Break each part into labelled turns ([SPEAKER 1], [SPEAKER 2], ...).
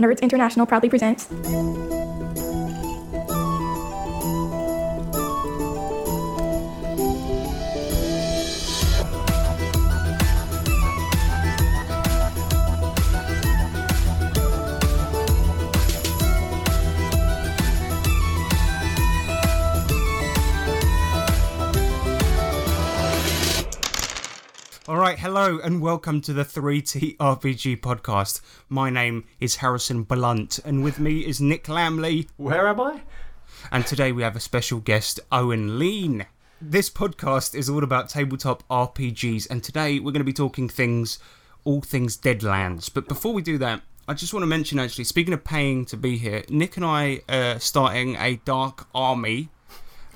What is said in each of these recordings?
[SPEAKER 1] Nerds International proudly presents.
[SPEAKER 2] Right, hello and welcome to the 3T RPG podcast. My name is Harrison Blunt, and with me is Nick Lamley,
[SPEAKER 3] Where am I?
[SPEAKER 2] and today we have a special guest, Owen Lean. This podcast is all about tabletop RPGs, and today we're going to be talking things, all things Deadlands. But before we do that, I just want to mention actually, speaking of paying to be here, Nick and I are starting a dark army,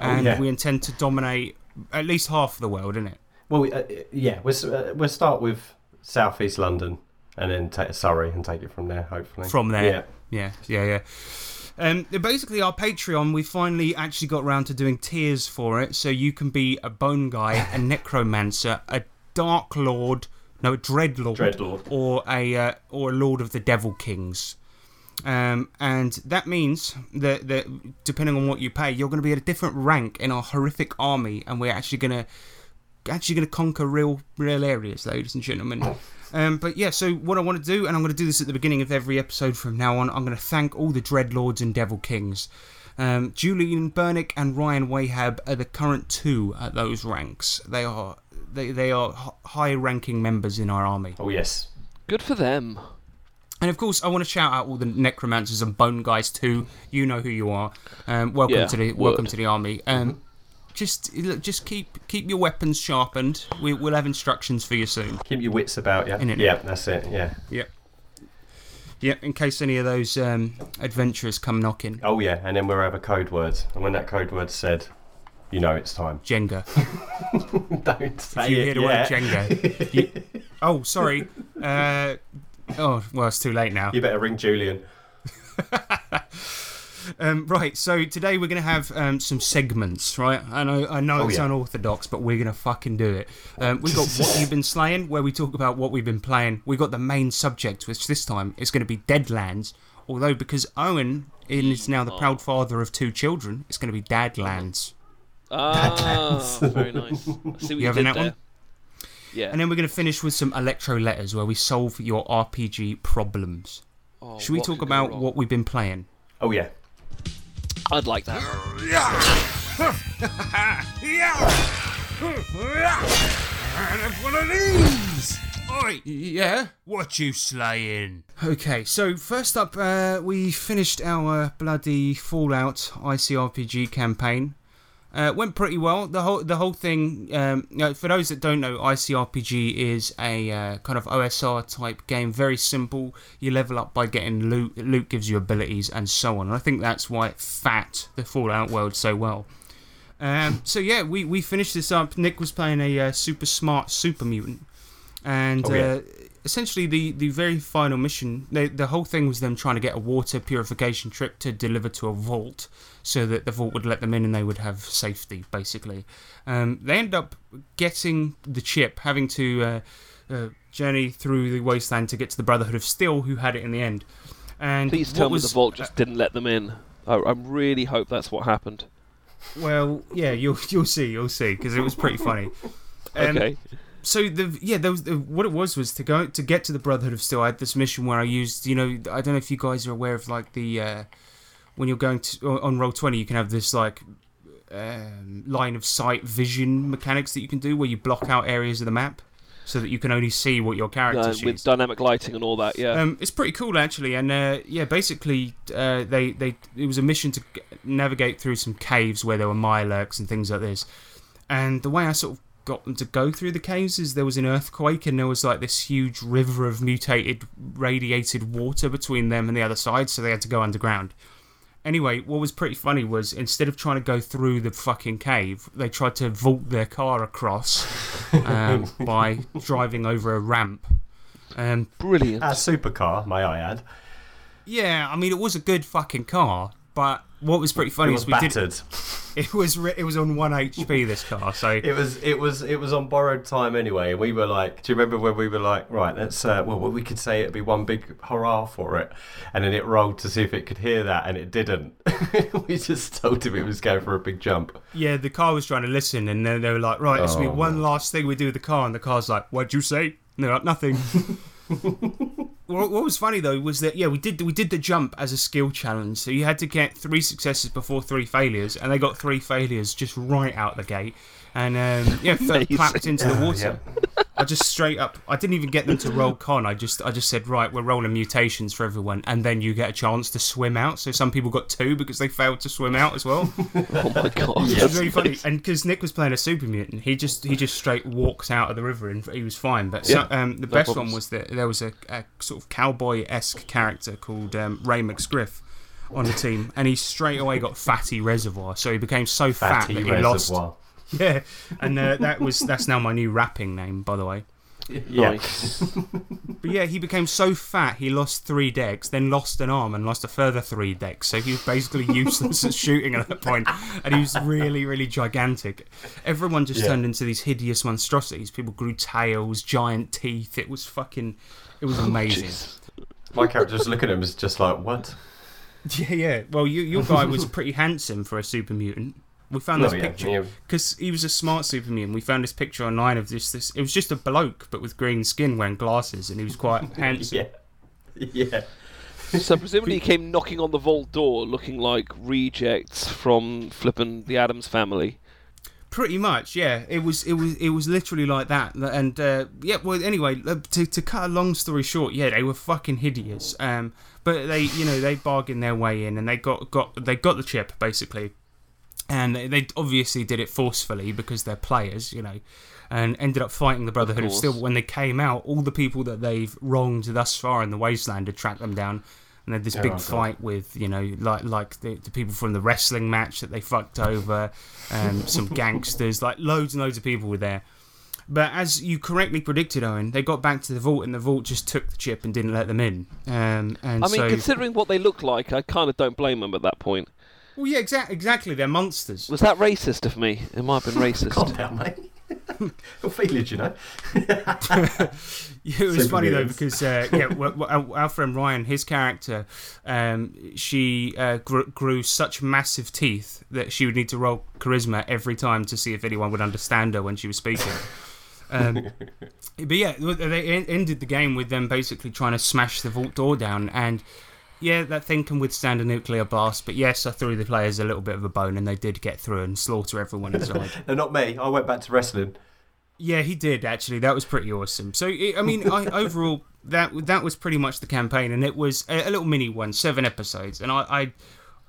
[SPEAKER 2] oh, and
[SPEAKER 3] yeah.
[SPEAKER 2] we intend to dominate at least half of the world, isn't it?
[SPEAKER 3] Well, we, uh, yeah, we'll, uh, we'll start with southeast London and then take Surrey and take it from there, hopefully.
[SPEAKER 2] from there.
[SPEAKER 3] Yeah.
[SPEAKER 2] yeah, yeah, yeah. Um, basically, our Patreon, we finally actually got around to doing tiers for it, so you can be a bone guy, a necromancer, a dark lord, no, a dreadlord,
[SPEAKER 3] Dreadlord.
[SPEAKER 2] or a uh, or a lord of the devil kings. Um, and that means that, that depending on what you pay, you're going to be at a different rank in our horrific army, and we're actually going to actually going to conquer real real areas, ladies and gentlemen. Um, but yeah, so what I want to do, and I'm going to do this at the beginning of every episode from now on, I'm going to thank all the Dreadlords and Devil Kings. Um, Julian Burnick and Ryan Wahab are the current two at those ranks. They are they, they are high-ranking members in our army.
[SPEAKER 3] Oh, yes.
[SPEAKER 4] Good for them.
[SPEAKER 2] And of course, I want to shout out all the necromancers and bone guys too. You know who you are. Um, welcome
[SPEAKER 4] Yeah,
[SPEAKER 2] to the welcome to the army. Um, just look, just keep keep your weapons sharpened. We, we'll have instructions for you soon.
[SPEAKER 3] Keep your wits about you.
[SPEAKER 2] Innit?
[SPEAKER 3] Yeah, that's it, yeah.
[SPEAKER 2] Yep. Yep. In case any of those um, adventurers come knocking.
[SPEAKER 3] Oh, yeah, and then we'll have a code word. And when that code word's said, you know it's time.
[SPEAKER 2] Jenga.
[SPEAKER 3] Don't say
[SPEAKER 2] you
[SPEAKER 3] it
[SPEAKER 2] hear the
[SPEAKER 3] yet.
[SPEAKER 2] word Jenga. you, oh, sorry. Uh, oh, well, it's too late now.
[SPEAKER 3] You better ring Julian.
[SPEAKER 2] Um, right, so today we're going to have um, some segments, right? I know, I know
[SPEAKER 3] Oh,
[SPEAKER 2] it's
[SPEAKER 3] yeah.
[SPEAKER 2] unorthodox, but we're going to fucking do it. Um, we've got What You've Been Slaying, where we talk about what we've been playing. We've got the main subject, which this time is going to be Deadlands. Although, because Owen is now the proud father of two children, it's going to be Dadlands.
[SPEAKER 4] Ah, very nice. I see what you,
[SPEAKER 2] having
[SPEAKER 4] did
[SPEAKER 2] that one?
[SPEAKER 4] Yeah.
[SPEAKER 2] And then we're going to finish with some electro letters, where we solve your RPG problems.
[SPEAKER 4] Oh,
[SPEAKER 2] Should we talk about
[SPEAKER 4] wrong?
[SPEAKER 2] what we've been playing?
[SPEAKER 3] Oh, yeah.
[SPEAKER 4] I'd like that.
[SPEAKER 2] And one of these. Oi, yeah. What you slaying? Okay, so first up, uh, we finished our bloody Fallout ICRPG campaign. Uh, went pretty well. The whole the whole thing. Um, you know, for those that don't know, ICRPG is a uh, kind of OSR type game. Very simple. You level up by getting loot. Loot gives you abilities and so on. And I think that's why it fat the Fallout world so well. Um, so yeah, we, we finished this up. Nick was playing a uh, super smart super mutant, and
[SPEAKER 3] Oh, yeah.
[SPEAKER 2] uh, essentially the, the very final mission, the the whole thing was them trying to get a water purification trip to deliver to a vault, so that the vault would let them in and they would have safety. Basically, um, they end up getting the chip, having to uh, uh, journey through the wasteland to get to the Brotherhood of Steel, who had it in the end. And
[SPEAKER 4] Please
[SPEAKER 2] what
[SPEAKER 4] tell me the vault just didn't let them in. I, I really hope that's what happened.
[SPEAKER 2] Well, yeah, you'll you'll see, you'll see, because it was pretty funny. Um,
[SPEAKER 4] Okay.
[SPEAKER 2] So the yeah, there was the, what it was was to go to get to the Brotherhood of Steel. I had this mission where I used, you know, I don't know if you guys are aware of like the uh, when you're going to on roll twenty, you can have this like um, line of sight vision mechanics that you can do where you block out areas of the map so that you can only see what your character sees.
[SPEAKER 4] with dynamic lighting and all that, yeah.
[SPEAKER 2] Um, it's pretty cool actually, and uh, yeah, basically, uh, they they it was a mission to navigate through some caves where there were mirelurks and things like this. And the way I sort of got them to go through the caves is there was an earthquake and there was like this huge river of mutated, radiated water between them and the other side, so they had to go underground. Anyway, what was pretty funny was instead of trying to go through the fucking cave, they tried to vault their car across um, by driving over a ramp. Um,
[SPEAKER 4] Brilliant.
[SPEAKER 3] A supercar, may I add.
[SPEAKER 2] Yeah, I mean, it was a good fucking car, But what was pretty funny
[SPEAKER 3] It was
[SPEAKER 2] we did.
[SPEAKER 3] battered.
[SPEAKER 2] It was it was on one HP this car, so
[SPEAKER 3] It was it was it was on borrowed time anyway, and we were like, do you remember when we were like, right, let's uh, well, we could say it'd be one big hurrah for it, and then it rolled to see if it could hear that, and it didn't. we just told him it was going for a big jump.
[SPEAKER 2] yeah, the car was trying to listen, and then they were like, right, be
[SPEAKER 3] Oh.
[SPEAKER 2] one last thing we do with the car, and the car's like, what'd you say? And they're like, nothing. what, was funny though was that yeah, we did we did the jump as a skill challenge, so you had to get three successes before three failures, and they got three failures just right out the gate, and um, yeah, fell- clapped into the water.
[SPEAKER 3] Yeah.
[SPEAKER 2] I just straight up. I didn't even get them to roll con. I just I just said right, we're rolling mutations for everyone, and then you get a chance to swim out. So some people got two because they failed to swim out as well.
[SPEAKER 4] Oh my god.
[SPEAKER 2] It was really funny,
[SPEAKER 4] amazing.
[SPEAKER 2] and because Nick was playing a super mutant, he just he just straight walked out of the river and he was fine. But so,
[SPEAKER 4] Yeah,
[SPEAKER 2] um, the
[SPEAKER 4] no
[SPEAKER 2] best one was that there was a, a sort of cowboy esque character called um, Ray McSgriff on the team, and he straight away got fatty reservoir. So he became so fat
[SPEAKER 3] Fatty
[SPEAKER 2] that he lost.
[SPEAKER 3] Reservoir.
[SPEAKER 2] Yeah, and uh, that was that's now my new rapping name, by the way.
[SPEAKER 3] Yeah.
[SPEAKER 4] Nice.
[SPEAKER 2] But yeah, he became so fat he lost three Dex, then lost an arm and lost a further three Dex. So he was basically useless at shooting at that point, and he was really, really gigantic. Everyone just
[SPEAKER 3] Yeah.
[SPEAKER 2] turned into these hideous monstrosities. People grew tails, giant teeth. It was fucking, it was amazing.
[SPEAKER 4] Jeez.
[SPEAKER 3] My character just looking at him was just like, what?
[SPEAKER 2] yeah, yeah. Well, you, your guy was pretty handsome for a super mutant. We found
[SPEAKER 3] No,
[SPEAKER 2] this
[SPEAKER 3] yeah,
[SPEAKER 2] picture
[SPEAKER 3] yeah.
[SPEAKER 2] because he was a smart super mutant. We found this picture online of this. This it was just a bloke, but with green skin, wearing glasses, and he was quite handsome.
[SPEAKER 3] Yeah. Yeah.
[SPEAKER 4] So presumably he came knocking on the vault door, looking like rejects from flipping the Addams family.
[SPEAKER 2] Pretty much, yeah. It was it was it was literally like that. And uh, yeah, well, anyway, uh, to to cut a long story short, yeah, they were fucking hideous. Um, but they, you know, they bargained their way in, and they got got they got the chip basically, and they, obviously did it forcefully because they're players, you know. And ended up fighting the Brotherhood of. But when they came out, all the people that they've wronged thus far in the Wasteland had tracked them down, and they had this
[SPEAKER 3] Oh,
[SPEAKER 2] big fight with you know like like the, the people from the wrestling match that they fucked over, um, some gangsters, like loads and loads of people were there. But as you correctly predicted, Owen, they got back to the vault, and the vault just took the chip and didn't let them in. Um, and
[SPEAKER 4] I mean,
[SPEAKER 2] so,
[SPEAKER 4] considering what they look like, I kind of don't blame them at that point.
[SPEAKER 2] Well, yeah, exactly, exactly, they're monsters.
[SPEAKER 4] Was that racist of me? It might have been
[SPEAKER 3] Calm
[SPEAKER 4] racist.
[SPEAKER 3] down, mate. Your feelings, you know.
[SPEAKER 2] Yeah, it was
[SPEAKER 3] Super
[SPEAKER 2] funny though because uh, yeah, well, well, our, our friend Ryan, his character, um, she uh, grew, grew such massive teeth that she would need to roll charisma every time to see if anyone would understand her when she was speaking. Um, but yeah, they ended the game with them basically trying to smash the vault door down, and yeah, that thing can withstand a nuclear blast. But yes, I threw the players a little bit of a bone, and they did get through and slaughter everyone inside.
[SPEAKER 3] No, not me. I went back to wrestling.
[SPEAKER 2] Yeah, he did actually. That was pretty awesome. So I mean, I, overall, that that was pretty much the campaign, and it was a, a little mini one, seven episodes, and I. I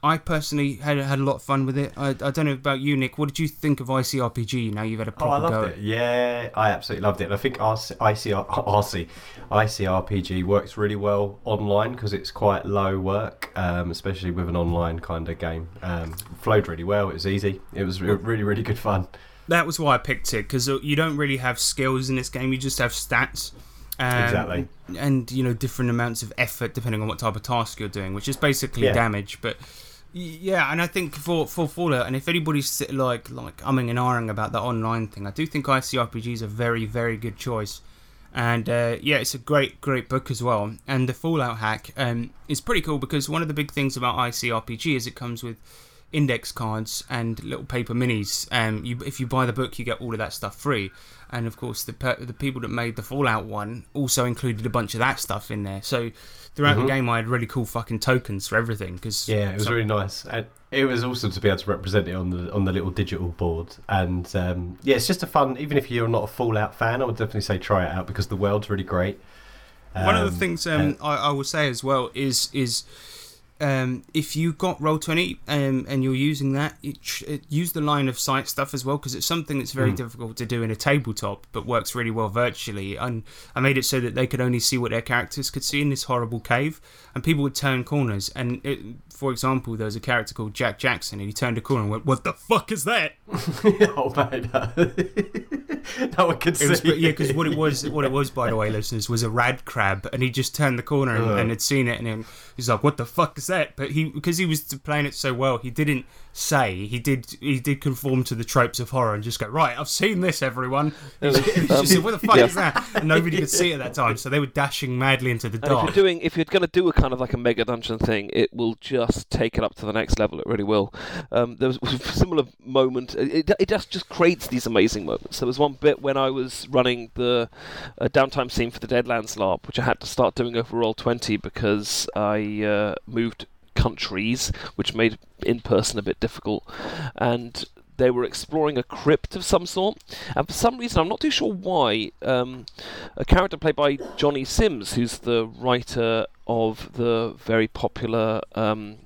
[SPEAKER 2] I personally had had a lot of fun with it. I, I don't know about you, Nick. What did you think of ICRPG? Now you've had a proper
[SPEAKER 3] Oh, I
[SPEAKER 2] go.
[SPEAKER 3] loved
[SPEAKER 2] at
[SPEAKER 3] it. Yeah, I absolutely loved it. And I think RC, ICR, RC, ICRPG works really well online because it's quite low work, um, especially with an online kind of game. Um, flowed really well. It was easy. It was really, really good fun.
[SPEAKER 2] That was why I picked it because you don't really have skills in this game. You just have stats. Um,
[SPEAKER 3] Exactly.
[SPEAKER 2] And you know different amounts of effort depending on what type of task you're doing, which is basically
[SPEAKER 3] Yeah.
[SPEAKER 2] damage. But yeah, and I think for for Fallout, and if anybody's like like umming and ahhing about the online thing, I do think ICRPG is a very very good choice. And uh, yeah, it's a great great book as well. And the Fallout hack um, is pretty cool because one of the big things about ICRPG is it comes with index cards and little paper minis. Um, you, if you buy the book, you get all of that stuff free. And of course, the per- the people that made the Fallout one also included a bunch of that stuff in there. So throughout the
[SPEAKER 3] Mhm.
[SPEAKER 2] game, I had really cool fucking tokens for everything. Cause
[SPEAKER 3] Yeah, it was
[SPEAKER 2] some-
[SPEAKER 3] really nice. And it was awesome to be able to represent it on the on the little digital board. And um, yeah, it's just a fun. Even if you're not a Fallout fan, I would definitely say try it out because the world's really great.
[SPEAKER 2] One of
[SPEAKER 3] Um,
[SPEAKER 2] the things um,
[SPEAKER 3] and-
[SPEAKER 2] I, I will say as well is is um, if you got roll twenty um, and you're using that, it, use the line of sight stuff as well because it's something that's very
[SPEAKER 3] Mm.
[SPEAKER 2] difficult to do in a tabletop, but works really well virtually. And I made it so that they could only see what their characters could see in this horrible cave, and people would turn corners. And it, for example, there was a character called Jack Jackson, and he turned a corner and went, "What the fuck is that?"
[SPEAKER 3] oh man, no one could
[SPEAKER 2] It was,
[SPEAKER 3] see.
[SPEAKER 2] yeah, because what it was, what it was, by the way, listeners, was a rad crab, and he just turned the corner and, and had seen it, and he's like, "What the fuck is that?" But he, because he was playing it so well, he didn't say. He did, he did conform to the tropes of horror and just go, "Right, I've seen this, everyone." He just said, "What the fuck
[SPEAKER 4] yeah.
[SPEAKER 2] is that?" And nobody could see it at that time, so they were dashing madly into the
[SPEAKER 4] And if
[SPEAKER 2] dark.
[SPEAKER 4] you're doing, if you're going to do a kind of like a mega dungeon thing, it will just take it up to the next level. It really will. Um, there was a similar moment. It, it just just creates these amazing moments. There was one bit when I was running the uh, downtime scene for the Deadlands LARP, which I had to start doing over Roll Twenty because I uh, moved countries, which made in person a bit difficult, and they were exploring a crypt of some sort, and for some reason, I'm not too sure why, um, a character played by Jonny Sims, who's the writer of the very popular um,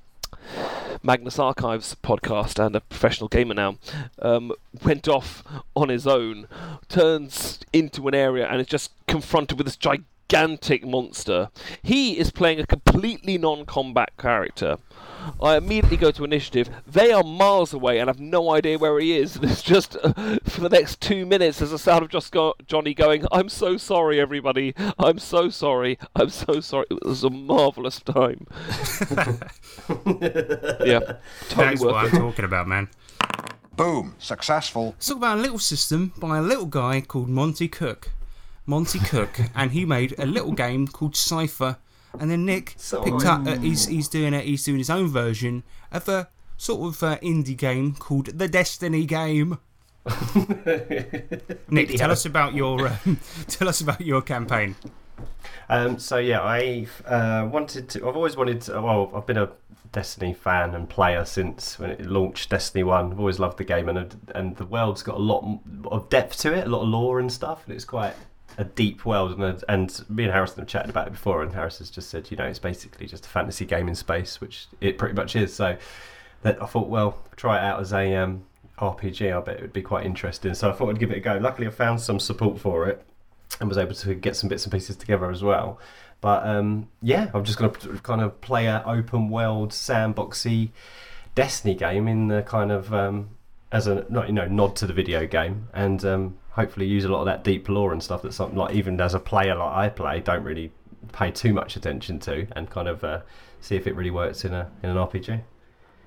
[SPEAKER 4] Magnus Archives podcast and a professional gamer now, um, went off on his own, turns into an area and is just confronted with this gigantic monster. He is playing a completely non combat character. I immediately go to initiative. They are miles away and I've no idea where he is. And it's just uh, for the next two minutes, there's a sound of just go- Jonny going, "I'm so sorry, everybody. I'm so sorry. I'm so sorry." It was a marvelous time. yeah, totally
[SPEAKER 2] That's what I'm talking about, man.
[SPEAKER 1] Boom. Successful.
[SPEAKER 2] Let's talk about a little system by a little guy called Monte Cook. Monte Cook, and he made a little game called Cypher. And then Nick picked up. Uh, he's he's doing it. He's doing his own version of a sort of uh, indie game called the Destiny Game. Nick, tell us about your um, tell us about your campaign.
[SPEAKER 3] Um, so yeah, I uh, wanted to. I've always wanted to. Well, I've been a Destiny fan and player since when it launched. Destiny One. I've always loved the game, and and the world's got a lot of depth to it, a lot of lore and stuff, and it's quite a deep world. And and me and Harrison have chatted about it before, and Harris has just said, you know, it's basically just a fantasy game in space, which it pretty much is. So that I thought, well, try it out as a um, RPG. I bet it would be quite interesting. So I thought I'd give it a go. Luckily, I found some support for it and was able to get some bits and pieces together as well. But um, yeah, I'm just going to kind of play a open world sandboxy Destiny game in the kind of um, as a not you know nod to the video game, and um, hopefully use a lot of that deep lore and stuff that something like even as a player like I play don't really pay too much attention to, and kind of uh, see if it really works in a in an RPG.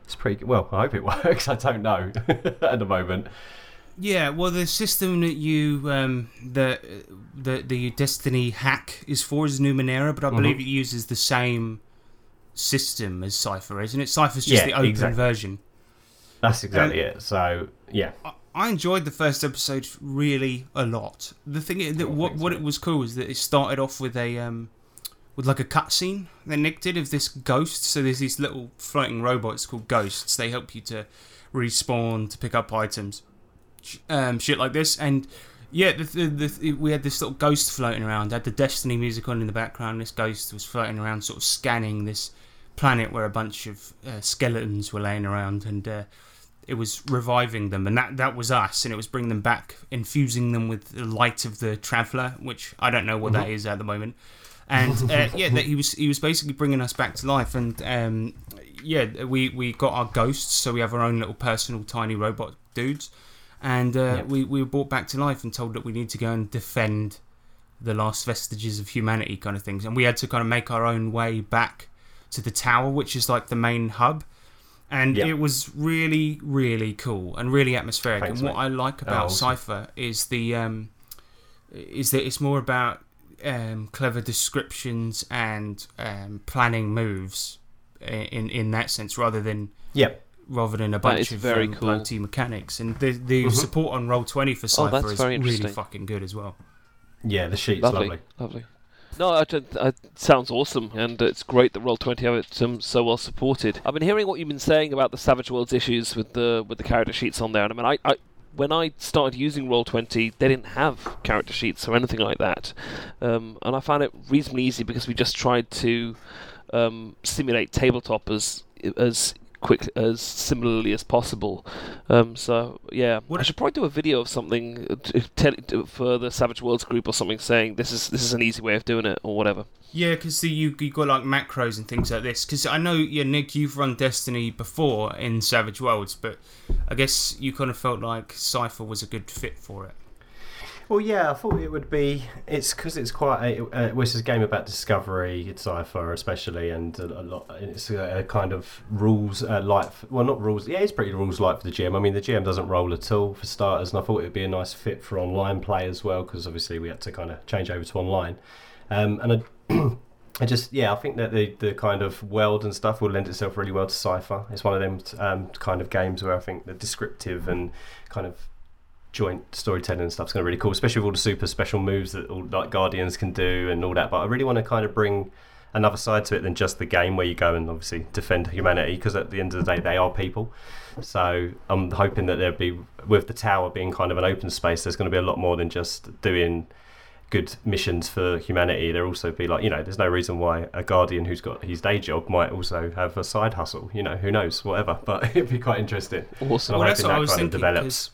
[SPEAKER 3] It's pretty good. well. I hope it works. I don't know at the moment.
[SPEAKER 2] Yeah, well, the system that you um, the the the Destiny hack is for is Numenera, but I believe it uses the same system as Cypher, isn't it? Cypher's just
[SPEAKER 3] Yeah,
[SPEAKER 2] the open
[SPEAKER 3] exactly.
[SPEAKER 2] version.
[SPEAKER 3] That's exactly it. So yeah,
[SPEAKER 2] I- I enjoyed the first episode really a lot. The thing is that what what it was cool is that it started off with a um with like a cutscene that Nick did of this ghost. So there's these little floating robots called ghosts. They help you to respawn to pick up items, um, shit like this. And yeah, the, the, the, we had this little ghost floating around. Had the Destiny music on in the background. This ghost was floating around, sort of scanning this planet where a bunch of uh, skeletons were laying around, and uh, it was reviving them, and that that was us, and it was bringing them back, infusing them with the light of the traveler, which I don't know what that is at the moment. And uh, yeah, that he was he was basically bringing us back to life, and um, yeah, we we got our ghosts, so we have our own little personal tiny robot dudes, and uh,
[SPEAKER 3] Yeah.
[SPEAKER 2] we we were brought back to life and told that we need to go and defend the last vestiges of humanity, kind of things, and we had to kind of make our own way back to the tower, which is like the main hub. And
[SPEAKER 3] Yeah.
[SPEAKER 2] it was really, really cool and really atmospheric.
[SPEAKER 3] Thanks,
[SPEAKER 2] and what
[SPEAKER 3] mate.
[SPEAKER 2] I like about
[SPEAKER 3] awesome.
[SPEAKER 2] Cypher is the um, is that it's more about um, clever descriptions and um, planning moves in in that sense, rather than
[SPEAKER 3] yeah.
[SPEAKER 2] rather than a bunch of
[SPEAKER 4] very
[SPEAKER 2] um,
[SPEAKER 4] cool.
[SPEAKER 2] bloaty mechanics. And the the
[SPEAKER 3] Mhm.
[SPEAKER 2] support on Roll Twenty for Cypher
[SPEAKER 4] Oh, that's
[SPEAKER 2] is
[SPEAKER 4] very
[SPEAKER 2] really fucking good as well.
[SPEAKER 3] Yeah, the sheet's
[SPEAKER 4] Lovely,
[SPEAKER 3] lovely.
[SPEAKER 4] lovely. No, I it sounds awesome, and it's great that Roll Twenty have it um, so well supported. I've been hearing what you've been saying about the Savage Worlds issues with the with the character sheets on there, and I mean, I, I when I started using Roll Twenty, they didn't have character sheets or anything like that, um, and I found it reasonably easy because we just tried to um, simulate tabletop as as quick as similarly as possible. Um, so yeah,
[SPEAKER 2] What-
[SPEAKER 4] I should probably do a video of something uh, to tell to- for the Savage Worlds group or something saying this is this is an easy way of doing it or whatever.
[SPEAKER 2] Yeah, because see, you you got like macros and things like this. Because I know, yeah, Nick, you've run Destiny before in Savage Worlds, but I guess you kind of felt like Cypher was a good fit for it.
[SPEAKER 3] Well, yeah, I thought it would be. It's because it's quite a. Uh, it's a game about discovery, sci-fi especially, and a, a lot. It's a, a kind of rules uh, life. Well, not rules. Yeah, it's pretty rules light for the GM. I mean, the GM doesn't roll at all for starters, and I thought it would be a nice fit for online play as well, because obviously we had to kind of change over to online. Um, and I, I just yeah, I think that the the kind of world and stuff will lend itself really well to sci-fi. It's one of them um, kind of games where I think the descriptive and kind of joint storytelling and stuff's going to be really cool, especially with all the super special moves that all like Guardians can do and all that. But I really want to kind of bring another side to it than just the game where you go and obviously defend humanity because at the end of the day they are people. So I'm hoping that there'll be with the tower being kind of an open space. There's going to be a lot more than just doing good missions for humanity. There'll also be like you know, there's no reason why a guardian who's got his day job might also have a side hustle. You know, who knows, whatever. But it'd be quite interesting.
[SPEAKER 4] Awesome.
[SPEAKER 3] I'm
[SPEAKER 2] Well, that's
[SPEAKER 3] hoping
[SPEAKER 2] what I
[SPEAKER 3] that
[SPEAKER 2] was
[SPEAKER 3] kind of
[SPEAKER 2] thinking,
[SPEAKER 3] develops.
[SPEAKER 2] 'cause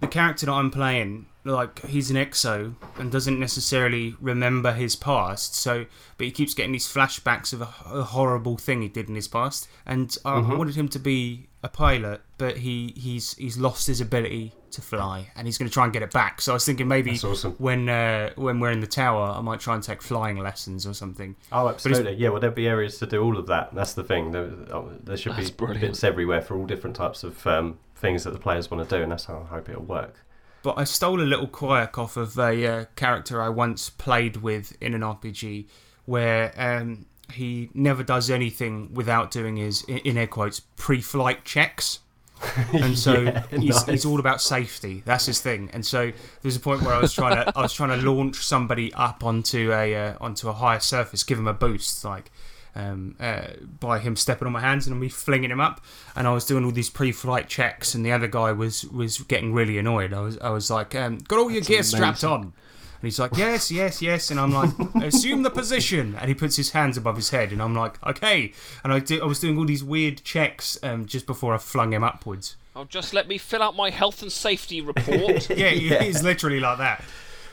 [SPEAKER 2] the character that I'm playing, like he's an exo and doesn't necessarily remember his past. So, but he keeps getting these flashbacks of a, a horrible thing he did in his past. And I,
[SPEAKER 3] Mm-hmm.
[SPEAKER 2] I wanted him to be a pilot, but he he's he's lost his ability to fly, and he's going to try and get it back. So I was thinking maybe
[SPEAKER 3] awesome.
[SPEAKER 2] when uh, when we're in the tower, I might try and take flying lessons or something.
[SPEAKER 3] Oh, absolutely. Yeah, well, there'll be areas to do all of that. That's the thing. There, oh, there should
[SPEAKER 4] That's
[SPEAKER 3] be
[SPEAKER 4] brilliant.
[SPEAKER 3] bits everywhere for all different types of um, things that the players want to do, and that's how I hope it'll work.
[SPEAKER 2] But I stole a little quirk off of a uh, character I once played with in an RPG, where um, he never does anything without doing his, in air quotes, pre-flight checks. And so
[SPEAKER 3] Yeah,
[SPEAKER 2] he's,
[SPEAKER 3] nice.
[SPEAKER 2] he's all about safety. That's his thing. And so there's a point where I was trying to I was trying to launch somebody up onto a uh, onto a higher surface, give him a boost, like um, uh, by him stepping on my hands and me flinging him up. And I was doing all these pre-flight checks, and the other guy was was getting really annoyed. I was I was like, um, got all your gear strapped on. And he's like, yes, yes, yes. And I'm like, assume the position. And he puts his hands above his head. And I'm like, okay. And I, did, I was doing all these weird checks um, just before I flung him upwards.
[SPEAKER 4] Oh, just let me fill out my health and safety report.
[SPEAKER 2] Yeah, he's literally like that.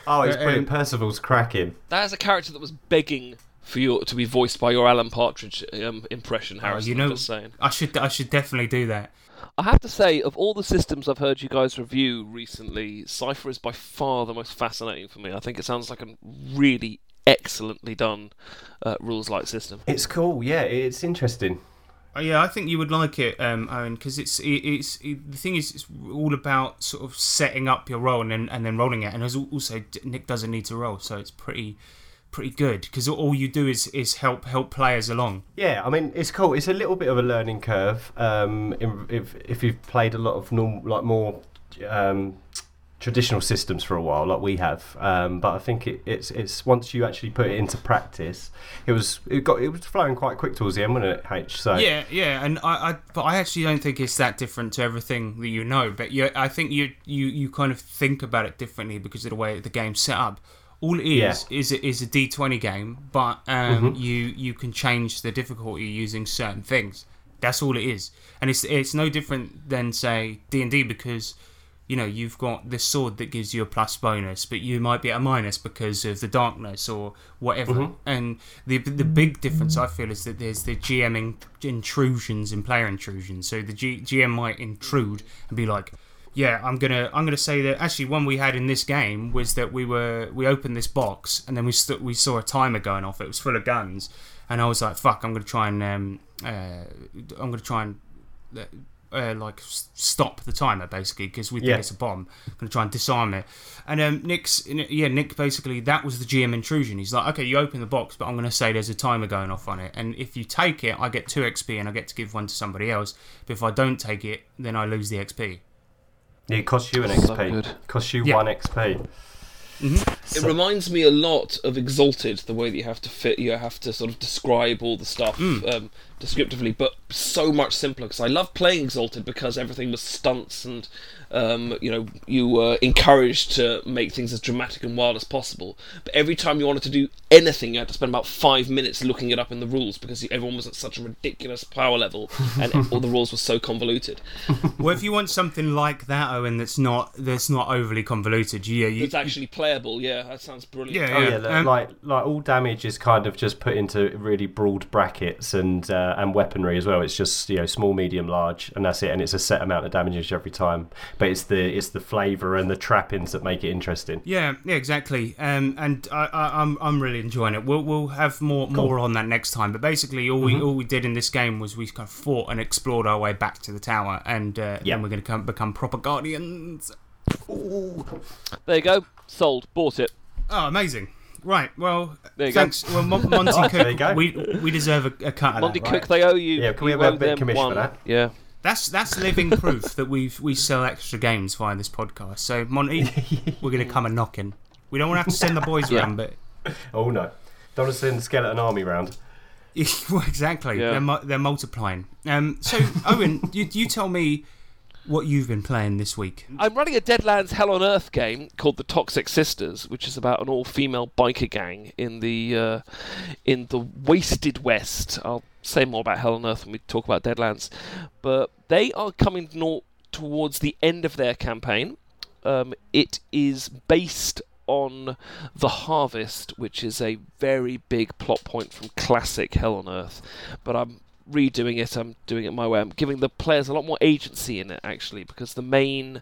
[SPEAKER 3] Oh, it's
[SPEAKER 2] Uh,
[SPEAKER 3] brilliant.
[SPEAKER 2] um,
[SPEAKER 3] Percival's cracking.
[SPEAKER 4] that is a character that was begging for your to be voiced by your Alan Partridge um, impression, Harrison.
[SPEAKER 2] Oh, you know,
[SPEAKER 4] I'm just saying.
[SPEAKER 2] I should I should definitely do that.
[SPEAKER 4] I have to say, of all the systems I've heard you guys review recently, Cypher is by far the most fascinating for me. I think it sounds like a really excellently done uh, rules light system.
[SPEAKER 3] It's cool. Yeah, it's interesting.
[SPEAKER 2] Oh, yeah, I think you would like it, um, Owen, because it's it, it's it, the thing is it's all about sort of setting up your role and then and then rolling it. And there's al- also Nick doesn't need to roll, so it's pretty pretty good because all you do is is help help players along.
[SPEAKER 3] Yeah, I mean it's cool. It's a little bit of a learning curve. Um, if if you've played a lot of normal, like more um, traditional systems for a while, like we have. Um, but I think it, it's it's once you actually put it into practice, it was it got it was flowing quite quick towards the end, wasn't it? H. So
[SPEAKER 2] Yeah, yeah, and I, I but I actually don't think it's that different to everything that you know. But you, I think you you you kind of think about it differently because of the way the game's set up. All it is
[SPEAKER 3] Yeah.
[SPEAKER 2] is is a D twenty game, but um, you you can change the difficulty using certain things. That's all it is, and it's it's no different than say D and D because you know you've got this sword that gives you a plus bonus, but you might be at a minus because of the darkness or whatever. And the the big difference I feel is that there's the GM in, intrusions and player intrusions. So the G, GM might intrude and be like, "Yeah, I'm gonna I'm gonna say that." Actually, one we had in this game was that we were we opened this box and then we st- we saw a timer going off. It was full of guns, and I was like, "Fuck, I'm gonna try and um, uh, I'm gonna try and." Uh, uh, like stop the timer basically because we think
[SPEAKER 3] Yeah.
[SPEAKER 2] it's a bomb. I'm gonna try and disarm it. And um, Nick's yeah, Nick basically that was the GM intrusion. He's like, okay, you open the box, but I'm gonna say there's a timer going off on it, and if you take it, I get two XP and I get to give one to somebody else. But if I don't take it, then I lose the XP.
[SPEAKER 3] It costs you an
[SPEAKER 4] So
[SPEAKER 3] XP.
[SPEAKER 4] good.
[SPEAKER 3] Costs you
[SPEAKER 2] Yeah.
[SPEAKER 3] one XP.
[SPEAKER 4] It reminds me a lot of Exalted, the way that you have to fit, you have to sort of describe all the stuff um, descriptively, but so much simpler. Because I love playing Exalted because everything was stunts, and um, you know you were encouraged to make things as dramatic and wild as possible. But every time you wanted to do anything, you had to spend about five minutes looking it up in the rules because everyone was at such a ridiculous power level, and all the rules were so convoluted.
[SPEAKER 2] well, if you want something like that, Owen, that's not that's not overly convoluted, yeah, you,
[SPEAKER 4] It's actually playable, yeah. yeah, that sounds brilliant.
[SPEAKER 2] Yeah,
[SPEAKER 3] Oh
[SPEAKER 2] yeah.
[SPEAKER 3] yeah, the-
[SPEAKER 2] Um,
[SPEAKER 3] like like all damage is kind of just put into really broad brackets and uh, and weaponry as well. It's just you know small, medium, large, and that's it. And it's a set amount of damage every time. But it's the it's the flavour and the trappings that make it interesting.
[SPEAKER 2] Yeah, yeah, exactly. Um, and I, I, I'm I'm really enjoying it. We'll we'll have more more on that next time. But basically, all we all we did in this game was we kind of fought and explored our way back to the tower, and uh,
[SPEAKER 3] Yeah.
[SPEAKER 2] then we're going to become proper guardians.
[SPEAKER 4] There you go. Sold. Bought it.
[SPEAKER 2] Oh, amazing! Right, well,
[SPEAKER 4] There you go.
[SPEAKER 2] thanks. Well, Mon- Monte
[SPEAKER 3] There
[SPEAKER 2] Cook,
[SPEAKER 3] you go.
[SPEAKER 2] we we deserve a, a cut of
[SPEAKER 4] Monte
[SPEAKER 2] that. Right?
[SPEAKER 4] Cook, they owe you.
[SPEAKER 3] Yeah, can we have a bit of
[SPEAKER 4] them
[SPEAKER 3] commission for that?
[SPEAKER 4] Yeah.
[SPEAKER 2] That's that's living proof that we we sell extra games via this podcast. So Monte, we're going to come a knocking. We don't want to have to send the boys
[SPEAKER 4] Yeah.
[SPEAKER 2] around, but
[SPEAKER 3] Oh no, don't want to send skeleton army round.
[SPEAKER 2] well, exactly.
[SPEAKER 4] Yeah.
[SPEAKER 2] They're, mu- they're multiplying. Um, so, Owen, you, you tell me what you've been playing this week.
[SPEAKER 4] I'm running a Deadlands Hell on Earth game called The Toxic Sisters, which is about an all-female biker gang in the uh, in the wasted West. I'll say more about Hell on Earth when we talk about Deadlands, but they are coming nor- towards the end of their campaign. Um, it is based on The Harvest, which is a very big plot point from classic Hell on Earth, but I'm redoing it. I'm doing it my way. I'm giving the players a lot more agency in it actually, because the main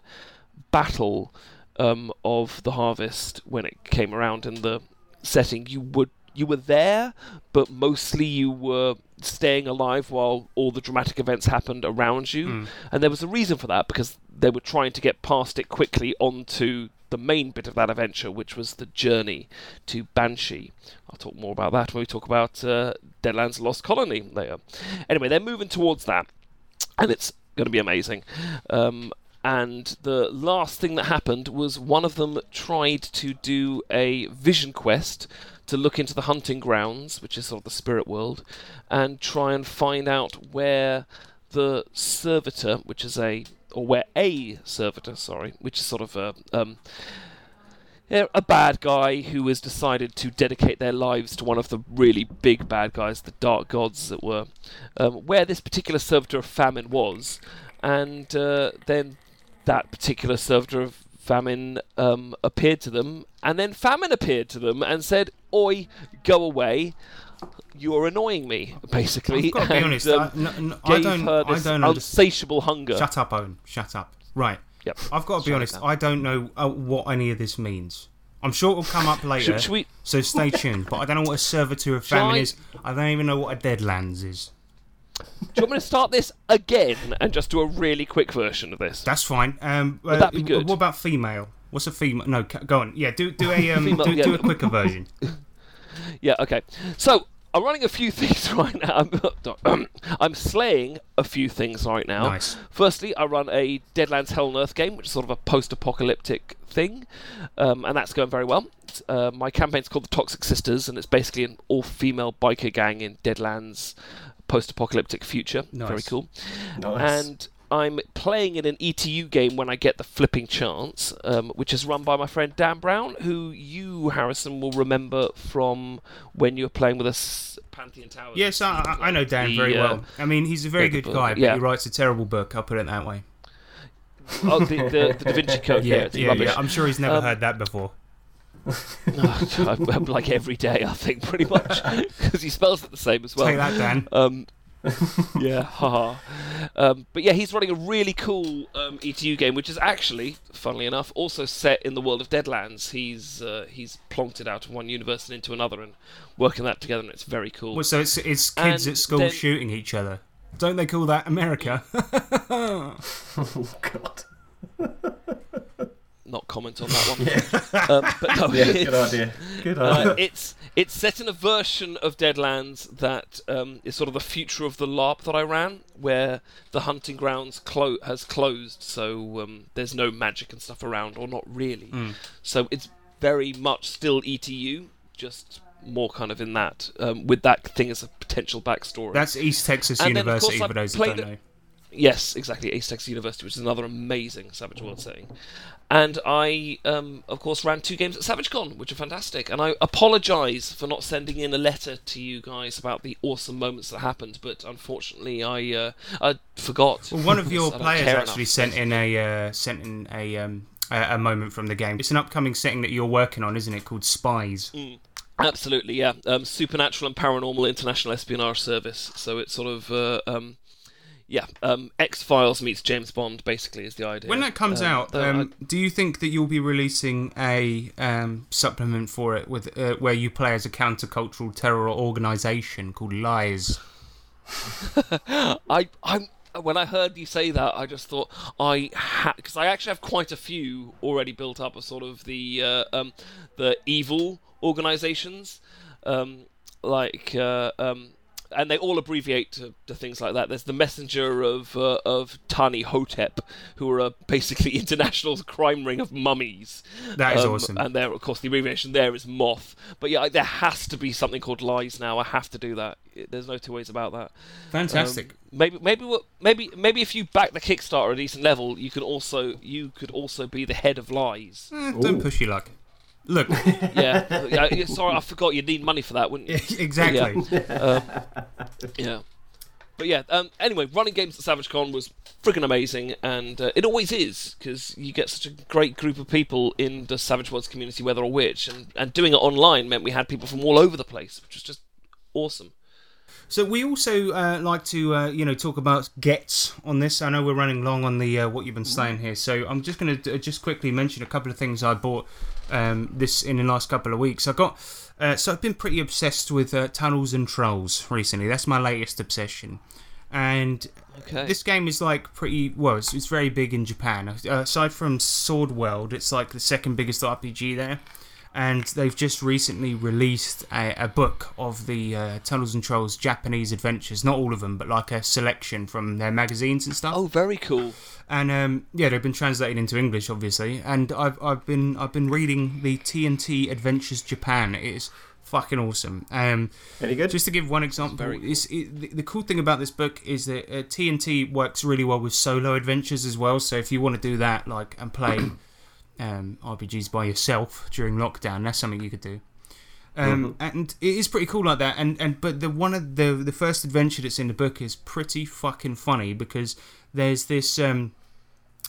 [SPEAKER 4] battle um, of the harvest when it came around in the setting, you would you were there, but mostly you were staying alive while all the dramatic events happened around you, and there was a reason for that because they were trying to get past it quickly onto the main bit of that adventure, which was the journey to Banshee. I'll talk more about that when we talk about uh, Deadlands Lost Colony later. Anyway, they're moving towards that, and it's going to be amazing. Um, and the last thing that happened was one of them tried to do a vision quest to look into the hunting grounds, which is sort of the spirit world, and try and find out where the servitor, which is a or where a servitor, sorry, which is sort of a um, a bad guy who has decided to dedicate their lives to one of the really big bad guys, the Dark Gods, that were, um, where this particular servitor of famine was, and uh, then that particular servitor of famine um, appeared to them, and then famine appeared to them and said, "Oi, go away." You're annoying me, basically.
[SPEAKER 2] I've got to be
[SPEAKER 4] and,
[SPEAKER 2] honest.
[SPEAKER 4] um,
[SPEAKER 2] I, no, no, I don't.
[SPEAKER 4] her
[SPEAKER 2] I don't
[SPEAKER 4] unsatiable hunger.
[SPEAKER 2] Shut up, Owen. Shut up. Right.
[SPEAKER 4] Yep.
[SPEAKER 2] I've got to be
[SPEAKER 4] Sorry,
[SPEAKER 2] honest. I don't know uh, what any of this means. I'm sure it'll come up later.
[SPEAKER 4] Should, should we?
[SPEAKER 2] So stay tuned. But I don't know what a servitor of famine
[SPEAKER 4] I-
[SPEAKER 2] is. I don't even know what a deadlands is.
[SPEAKER 4] Do you want me to start this again and just do a really quick version of this?
[SPEAKER 2] That's fine. Um,
[SPEAKER 4] Would that be
[SPEAKER 2] uh,
[SPEAKER 4] good?
[SPEAKER 2] What about female? What's a female? No, go on. Yeah, do do a um,
[SPEAKER 4] Female,
[SPEAKER 2] do,
[SPEAKER 4] yeah.
[SPEAKER 2] do a quicker version.
[SPEAKER 4] Yeah, okay. So I'm running a few things right now. I'm, I'm slaying a few things right now.
[SPEAKER 2] Nice.
[SPEAKER 4] Firstly, I run a Deadlands Hell on Earth game, which is sort of a post-apocalyptic thing, um, and that's going very well. Uh, my campaign's called the Toxic Sisters, and it's basically an all-female biker gang in Deadlands post-apocalyptic future. Very cool.
[SPEAKER 3] Nice.
[SPEAKER 4] And I'm playing in an ETU game when I get the flipping chance, um, which is run by my friend Dan Brown, who you, Harrison, will remember from when you were playing with us Pantheon Towers.
[SPEAKER 2] Yes, I, I I know Dan
[SPEAKER 4] The,
[SPEAKER 2] very
[SPEAKER 4] uh,
[SPEAKER 2] well. I mean, he's a very good
[SPEAKER 4] book,
[SPEAKER 2] guy, but
[SPEAKER 4] yeah.
[SPEAKER 2] he writes a terrible book. I'll put it that way.
[SPEAKER 4] Oh, the, the, the Da Vinci Code. yeah,
[SPEAKER 2] Yeah, yeah, yeah. I'm sure he's never
[SPEAKER 4] Um,
[SPEAKER 2] heard that before.
[SPEAKER 4] Like every day, I think, pretty much, because he spells it the same as well.
[SPEAKER 2] Take that, Dan.
[SPEAKER 4] Um, yeah, haha. Um, but yeah, he's running a really cool um, ETU game, which is actually, funnily enough, also set in the world of Deadlands. He's uh, he's plonked it out of one universe and into another, and working that together, and it's very cool.
[SPEAKER 2] Well, so it's it's kids
[SPEAKER 4] And
[SPEAKER 2] at school
[SPEAKER 4] then-
[SPEAKER 2] shooting each other. Don't they call that America?
[SPEAKER 3] oh god.
[SPEAKER 4] Not comment on that one. um, but no,
[SPEAKER 3] Yeah, good idea. Good idea.
[SPEAKER 4] Uh, it's it's set in a version of Deadlands that um, is sort of the future of the LARP that I ran, where the hunting grounds clo- has closed, so um, there's no magic and stuff around, or not really. So it's very much still ETU, just more kind of in that, um, with that thing as a potential backstory.
[SPEAKER 2] That's East Texas
[SPEAKER 4] And
[SPEAKER 2] University for
[SPEAKER 4] I
[SPEAKER 2] those
[SPEAKER 4] played
[SPEAKER 2] don't know.
[SPEAKER 4] Yes, exactly. East Texas University, which is another amazing Savage World setting. And I, um, of course, ran two games at SavageCon, which are fantastic. And I apologise for not sending in a letter to you guys about the awesome moments that happened, but unfortunately, I uh, I forgot.
[SPEAKER 2] Well, one of your players actually
[SPEAKER 4] enough.
[SPEAKER 2] sent in a uh, sent in a um, a moment from the game. It's an upcoming setting that you're working on, isn't it? Called Spies.
[SPEAKER 4] Mm. Absolutely, yeah. Um, supernatural and paranormal international espionage service. So it's sort of uh, um, yeah, um, X Files meets James Bond basically is the idea.
[SPEAKER 2] When that comes
[SPEAKER 4] Um,
[SPEAKER 2] out, um, do you think that you'll be releasing a um, supplement for it with uh, where you play as a countercultural terror organization called Lies?
[SPEAKER 4] I I'm when I heard you say that, I just thought I had because I actually have quite a few already built up of sort of the uh, um, the evil organizations, um, like uh, um, and they all abbreviate to, to things like that. There's the messenger of uh, of Tani Hotep, who are a basically international crime ring of mummies.
[SPEAKER 2] That is
[SPEAKER 4] Um,
[SPEAKER 2] awesome.
[SPEAKER 4] And there, of course, the abbreviation there is Moth. But yeah, there has to be something called Lies now. I have to do that. There's no two ways about that.
[SPEAKER 2] Fantastic.
[SPEAKER 4] Um, maybe, maybe, what- maybe, maybe if you back the Kickstarter at a decent level, you can also, you could also be the head of Lies.
[SPEAKER 2] Eh, don't push your luck. Look,
[SPEAKER 4] yeah. yeah, yeah, Sorry, I forgot. You'd need money for that, wouldn't you?
[SPEAKER 2] exactly.
[SPEAKER 4] Um, yeah. But yeah, um, anyway, running games at Savage Con was friggin' amazing, and uh, it always is, because you get such a great group of people in the Savage Worlds community, whether or which, and, and doing it online meant we had people from all over the place, which was just awesome.
[SPEAKER 2] So we also uh, like to, uh, you know, talk about gets on this. I know we're running long on the uh, what you've been saying here, so I'm just going to just quickly mention a couple of things I bought um, this in the last couple of weeks. I got uh, so I've been pretty obsessed with uh, tunnels and trolls recently. That's my latest obsession, and
[SPEAKER 4] Okay.
[SPEAKER 2] this game is like pretty well. It's, it's very big in Japan. Uh, aside from Sword World, it's like the second biggest RPG there. And they've just recently released a, a book of the uh, Tunnels and Trolls Japanese adventures. Not all of them, but like a selection from their magazines and stuff.
[SPEAKER 4] Oh, very cool.
[SPEAKER 2] And um, yeah, they've been translated into English, obviously. And I've I've been I've been reading the TNT Adventures Japan. It is fucking awesome. Um,
[SPEAKER 3] Any good?
[SPEAKER 2] just to give one example, it's, it, the, the cool thing about this book is that uh, TNT works really well with solo adventures as well. So if you want to do that, like and play um, RPGs by yourself during lockdown, that's something you could do. Um, And it is pretty cool like that. And, and but the one of the the first adventure that's in the book is pretty fucking funny because there's this um,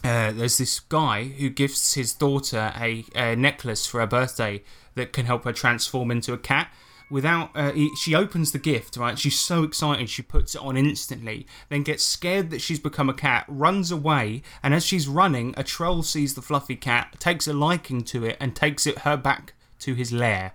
[SPEAKER 2] uh, there's this guy who gifts his daughter a, a necklace for her birthday that can help her transform into a cat. Without, uh, he, she opens the gift, right? She's so excited, she puts it on instantly, then gets scared that she's become a cat, runs away, and as she's running, a troll sees the fluffy cat, takes a liking to it, and takes it her back to his lair.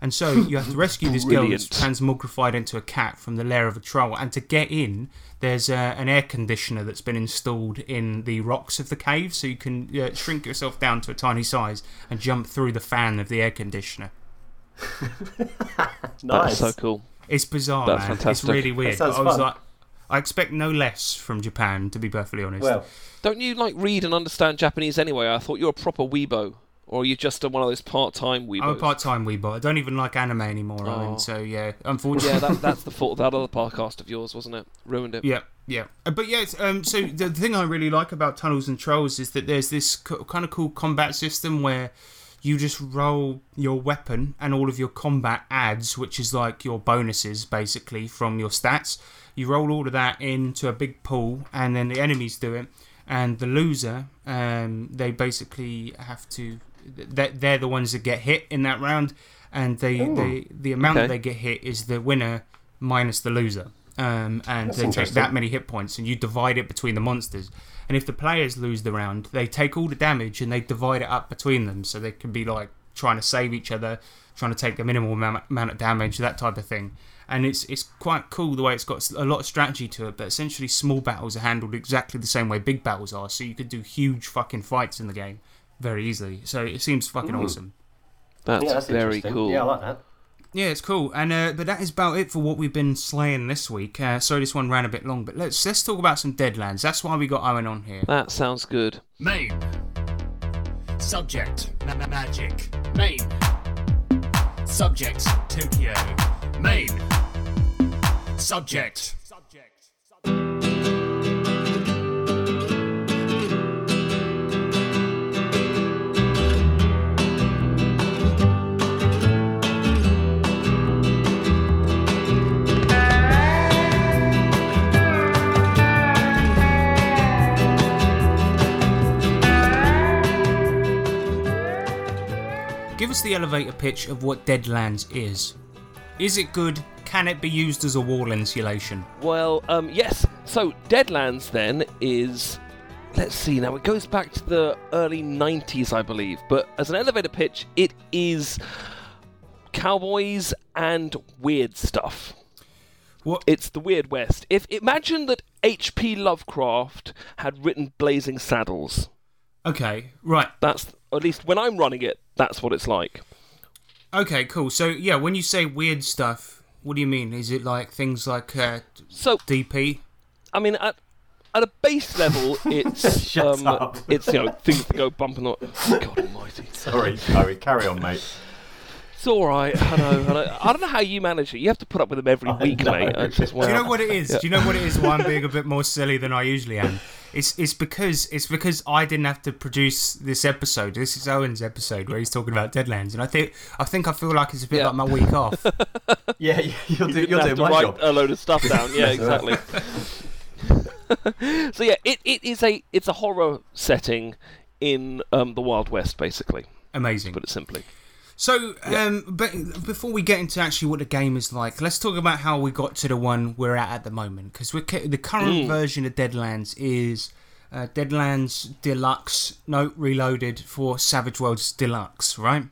[SPEAKER 2] And so you have to rescue this girl that's transmogrified into a cat from the lair of a troll. And to get in, there's uh, an air conditioner that's been installed in the rocks of the cave, so you can uh, shrink yourself down to a tiny size and jump through the fan of the air conditioner.
[SPEAKER 4] That's so cool.
[SPEAKER 2] It's bizarre,
[SPEAKER 4] That's
[SPEAKER 2] man.
[SPEAKER 4] fantastic.
[SPEAKER 2] It's really weird.
[SPEAKER 3] sounds
[SPEAKER 2] I was
[SPEAKER 3] fun.
[SPEAKER 2] like, I expect no less from Japan, to be perfectly honest.
[SPEAKER 3] Well,
[SPEAKER 4] Don't you like read and understand Japanese anyway? I thought you're a proper weebo, or are you just a, one of those part-time weebos?
[SPEAKER 2] I'm a part-time weebo. I don't even like anime anymore,
[SPEAKER 4] Oh.
[SPEAKER 2] Owen. So yeah, unfortunately.
[SPEAKER 4] yeah, that, that's the fault of that other podcast of yours, wasn't it? Ruined it.
[SPEAKER 2] Yeah, yeah. Uh, But yeah, it's, um, so the, the thing I really like about Tunnels and Trolls is that there's this co- kind of cool combat system where you just roll your weapon and all of your combat adds, which is like your bonuses basically from your stats. You roll all of that into a big pool, and then the enemies do it. And the loser, um, they basically have to. They're, they're the ones that get hit in that round, and they, they the amount
[SPEAKER 4] Okay.
[SPEAKER 2] that they get hit is the winner minus the loser. Um, and
[SPEAKER 3] That's
[SPEAKER 2] they take that many hit points, and you divide it between the monsters. And if the players lose the round, they take all the damage and they divide it up between them, so they can be like trying to save each other, trying to take the minimal amount amount of damage, that type of thing. And it's it's quite cool the way it's got a lot of strategy to it. But essentially, small battles are handled exactly the same way big battles are. So you could do huge fucking fights in the game very easily. So it seems fucking
[SPEAKER 3] Ooh.
[SPEAKER 2] awesome.
[SPEAKER 4] That's,
[SPEAKER 3] yeah, that's
[SPEAKER 4] very cool.
[SPEAKER 3] Yeah, I like that.
[SPEAKER 2] Yeah, it's cool. And uh, but that is about it for what we've been slaying this week. Uh, sorry, this one ran a bit long, but let's let's talk about some Deadlands. That's why we got Owen on here.
[SPEAKER 4] That sounds good.
[SPEAKER 5] Main. Subject. Ma- ma- magic. Main. Subject. Tokyo. Main. Subject.
[SPEAKER 2] Us the elevator pitch of what Deadlands is. Is it good? Can it be used as a wall insulation?
[SPEAKER 4] Well, um, yes. So Deadlands then is. Let's see now. It goes back to the early 90s, I believe. But as an elevator pitch, it is cowboys and weird stuff.
[SPEAKER 2] What?
[SPEAKER 4] It's the Weird West. If imagine that H.P. Lovecraft had written Blazing Saddles.
[SPEAKER 2] Okay, right.
[SPEAKER 4] That's at least when I'm running it. That's what it's like.
[SPEAKER 2] Okay, cool. So yeah, when you say weird stuff, what do you mean? Is it like things like uh,
[SPEAKER 4] So
[SPEAKER 2] DP?
[SPEAKER 4] I mean, at at a base level, it's um, it's you know things that go bump and not. God Almighty.
[SPEAKER 3] Sorry, Chloe. Carry on, mate.
[SPEAKER 4] It's all right. I know. I know. I don't know how you manage it. You have to put up with them every
[SPEAKER 3] I
[SPEAKER 4] week,
[SPEAKER 3] know.
[SPEAKER 4] mate. I just,
[SPEAKER 2] Do you know what it is? Do you know what it is? Why I'm being a bit more silly than I usually am. It's it's because it's because I didn't have to produce this episode. This is Owen's episode where he's talking about Deadlands, and I think I think I feel like it's a bit
[SPEAKER 4] Yeah.
[SPEAKER 2] like my week off.
[SPEAKER 3] Yeah, you're, do,
[SPEAKER 4] didn't
[SPEAKER 3] you're
[SPEAKER 4] have to
[SPEAKER 3] my
[SPEAKER 4] write
[SPEAKER 3] job.
[SPEAKER 4] a load of stuff down. Yeah, exactly. so yeah, it, it is a it's a horror setting in um, the Wild West, basically.
[SPEAKER 2] Amazing.
[SPEAKER 4] Put it simply.
[SPEAKER 2] So, um, but before we get into actually what the game is like, let's talk about how we got to the one we're at at the moment. Because we're ca- the current version of Deadlands is uh, Deadlands Deluxe, no Reloaded for Savage Worlds Deluxe, right?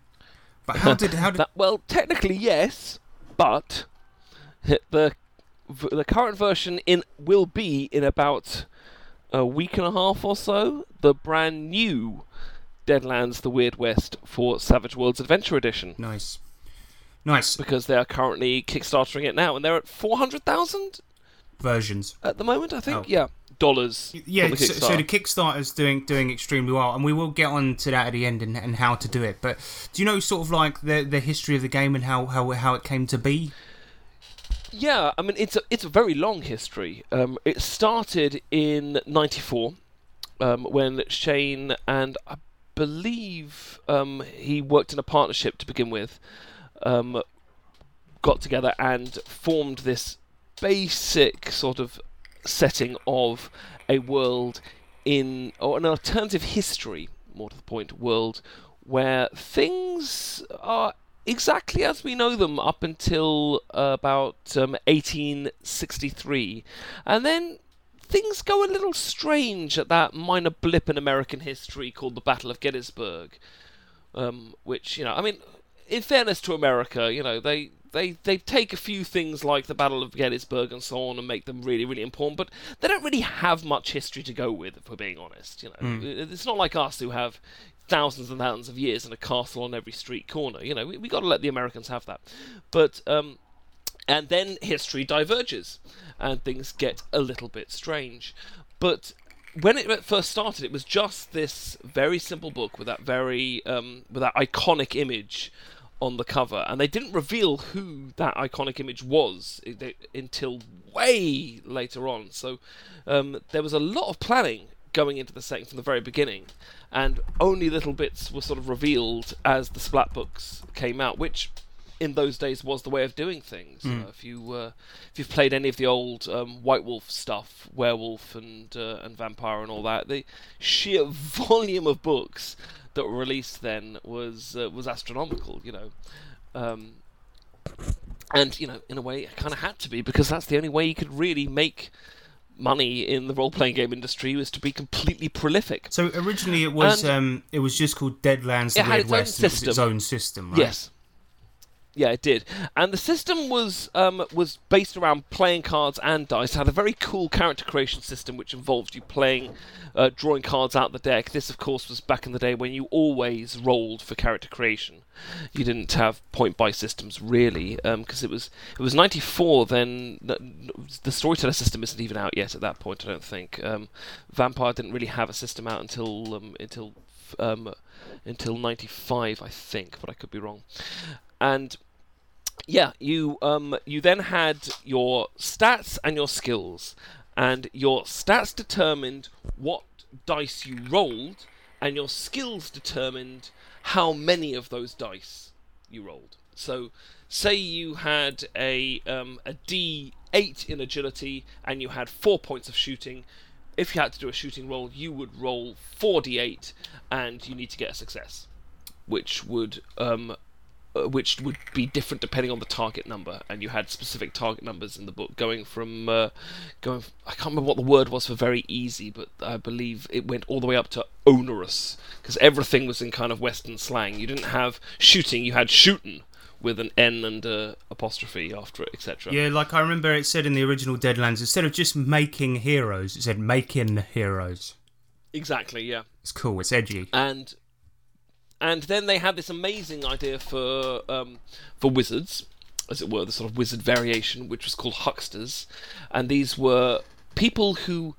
[SPEAKER 2] But how did how did
[SPEAKER 4] That, well, technically yes, but the the current version in will be in about a week and a half or so the brand new Deadlands: The Weird West for Savage Worlds Adventure Edition
[SPEAKER 2] nice, nice
[SPEAKER 4] because they are currently kickstartering it now and they're at four hundred thousand
[SPEAKER 2] versions?
[SPEAKER 4] at the moment. I think
[SPEAKER 2] Oh.
[SPEAKER 4] yeah, dollars.
[SPEAKER 2] Yeah,
[SPEAKER 4] the
[SPEAKER 2] so, so
[SPEAKER 4] Kickstarter.
[SPEAKER 2] the Kickstarter's doing doing extremely well, and we will get on to that at the end and, and how to do it. But do you know sort of like the the history of the game and how how how it came to be?
[SPEAKER 4] Yeah, I mean it's a it's a very long history. Um, it started in '94 um, when Shane and I believe um, he worked in a partnership to begin with, um, got together and formed this basic sort of setting of a world in or an alternative history, more to the point, world where things are exactly as we know them up until uh, about um, 1863, and then things go a little strange at that minor blip in American history called the Battle of Gettysburg, um, which you know, I mean, in fairness to America, you know, they. They, they take a few things like the Battle of Gettysburg and so on and make them really, really important, but they don't really have much history to go with, if we're being honest. You know, It- it's not like us who have thousands and thousands of years and a castle on every street corner. You know, we, we got to let the Americans have that. But um, and then history diverges, and things get a little bit strange. But when it first started, it was just this very simple book with that very um, with that iconic image on the cover, and they didn't reveal who that iconic image was until way later on. So um, there was a lot of planning going into the setting from the very beginning, and only little bits were sort of revealed as the splat books came out, which in those days was the way of doing things. You know, if you uh, if you've played any of the old um, White Wolf stuff, Werewolf and uh, and Vampire and all that, the sheer volume of books that were released then was uh, was astronomical. You know. Um, and you know, in a way, it kind of had to be because that's the only way you could really make money in the role-playing game industry was to be completely prolific.
[SPEAKER 2] So originally it was um it was just called Deadlands: The Weird
[SPEAKER 4] its own
[SPEAKER 2] West. It was its
[SPEAKER 4] system.
[SPEAKER 2] own system, right?
[SPEAKER 4] Yes. Yeah, it did, and the system was um, was based around playing cards and dice. It had a very cool character creation system, which involved you playing, uh, drawing cards out the deck. This, of course, was back in the day when you always rolled for character creation. You didn't have point buy systems really, because it was it was ninety four. Then the storyteller system isn't even out yet at that point. I don't think. Um, Vampire didn't really have a system out until um, until um, until ninety five, I think, but I could be wrong. And yeah, you um you then had your stats and your skills, and your stats determined what dice you rolled, and your skills determined how many of those dice you rolled. So, say you had a um, a D eight in agility, and you had four points of shooting. If you had to do a shooting roll, you would roll four D eight, and you need to get a success. which would um, which would be different depending on the target number, and you had specific target numbers in the book, going from uh, going. I can't remember what the word was for very easy, but I believe it went all the way up to onerous because everything was in kind of Western slang. You didn't have shooting, you had shooting with an N and a apostrophe after it, etc.
[SPEAKER 2] Yeah, like I remember it said in the original Deadlands, instead of just making heroes, it said making heroes.
[SPEAKER 4] Exactly. Yeah.
[SPEAKER 2] It's cool. It's edgy.
[SPEAKER 4] and and then they had this amazing idea for um, for wizards, as it were, the sort of wizard variation, which was called hucksters, and these were people who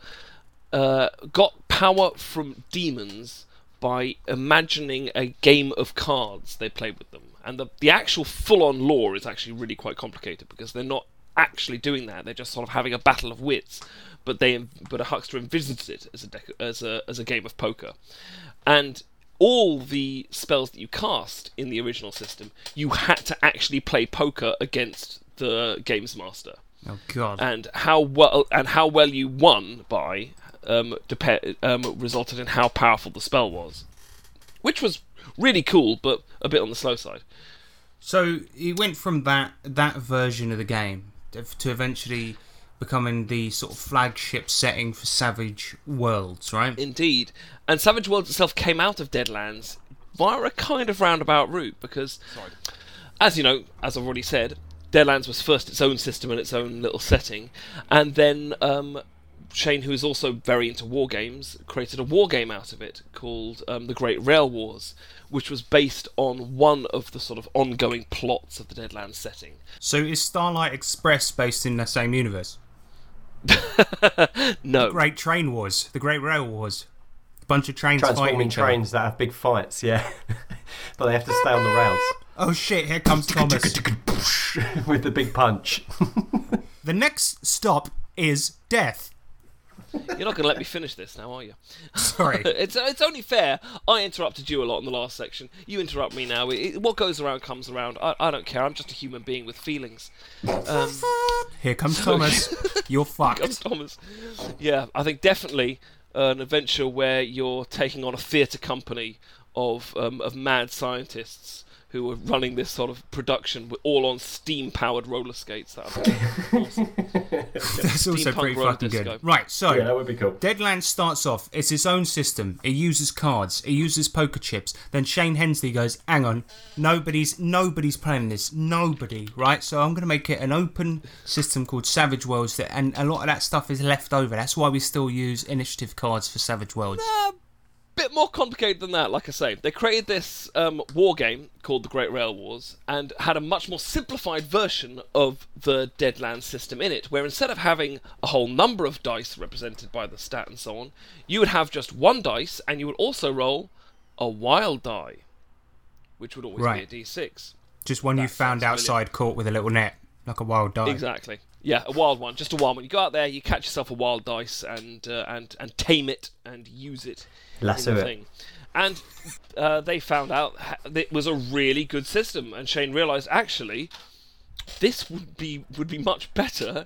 [SPEAKER 4] uh, got power from demons by imagining a game of cards they played with them, and the the actual full-on lore is actually really quite complicated because they're not actually doing that; they're just sort of having a battle of wits. But they, but a huckster envisaged it as a dec- as a as a game of poker, and all the spells that you cast in the original system, you had to actually play poker against the games master,
[SPEAKER 2] Oh god.
[SPEAKER 4] and how well and how well you won by um, dep- um, resulted in how powerful the spell was, which was really cool, but a bit on the slow side.
[SPEAKER 2] So it went from that that version of the game to eventually becoming the sort of flagship setting for Savage Worlds, right?
[SPEAKER 4] Indeed. And Savage Worlds itself came out of Deadlands via a kind of roundabout route because, Sorry. as you know, as I've already said, Deadlands was first its own system and its own little setting, and then um, Shane, who is also very into war games, created a war game out of it called um, The Great Rail Wars, which was based on one of the sort of ongoing plots of the Deadlands setting.
[SPEAKER 2] So is Starlight Express based in the same universe?
[SPEAKER 4] No.
[SPEAKER 2] Great Train Wars, the Great Rail Wars. A bunch of trains fighting
[SPEAKER 3] Transforming
[SPEAKER 2] each other.
[SPEAKER 3] trains that have big fights, yeah. but they have to stay on the rails
[SPEAKER 2] Oh shit, here comes Thomas.
[SPEAKER 3] with the big punch.
[SPEAKER 2] the next stop is death.
[SPEAKER 4] You're not going to let me finish this now, are you?
[SPEAKER 2] Sorry.
[SPEAKER 4] it's it's only fair. I interrupted you a lot in the last section. You interrupt me now. It, it- what goes around comes around. I, I don't care. I'm just a human being with feelings. Um,
[SPEAKER 2] Here comes Thomas. You're
[SPEAKER 4] comes
[SPEAKER 2] fucked.
[SPEAKER 4] Thomas. Yeah, I think definitely an adventure where you're taking on a theatre company of um, of mad scientists who are running this sort of production with all on steam powered roller skates. That would be awesome.
[SPEAKER 2] That's also pretty fucking
[SPEAKER 4] disco.
[SPEAKER 2] good. Right, so
[SPEAKER 3] yeah, that would be cool.
[SPEAKER 2] Deadlands starts off, it's its own system. It uses cards, it uses poker chips. Then Shane Hensley goes, Hang on, nobody's nobody's playing this. Nobody, right? So I'm gonna make it an open system called Savage Worlds that and a lot of that stuff is left over. That's why we still use initiative cards for Savage Worlds.
[SPEAKER 4] Bit more complicated than that, like I say. They created this um, war game called the Great Rail Wars and had a much more simplified version of the Deadlands system in it, where instead of having a whole number of dice represented by the stat and so on, you would have just one dice and you would also roll a wild die, which would always
[SPEAKER 2] Right.
[SPEAKER 4] be a d6.
[SPEAKER 2] Just one you found outside caught with a little net, like a wild dog.
[SPEAKER 4] Exactly. Yeah, a wild one, just a wild one. You go out there, you catch yourself a wild dice, and uh, and and tame it and use it.
[SPEAKER 3] Lasso it.
[SPEAKER 4] thing. And uh, they found out it was a really good system, and Shane realised actually this would be would be much better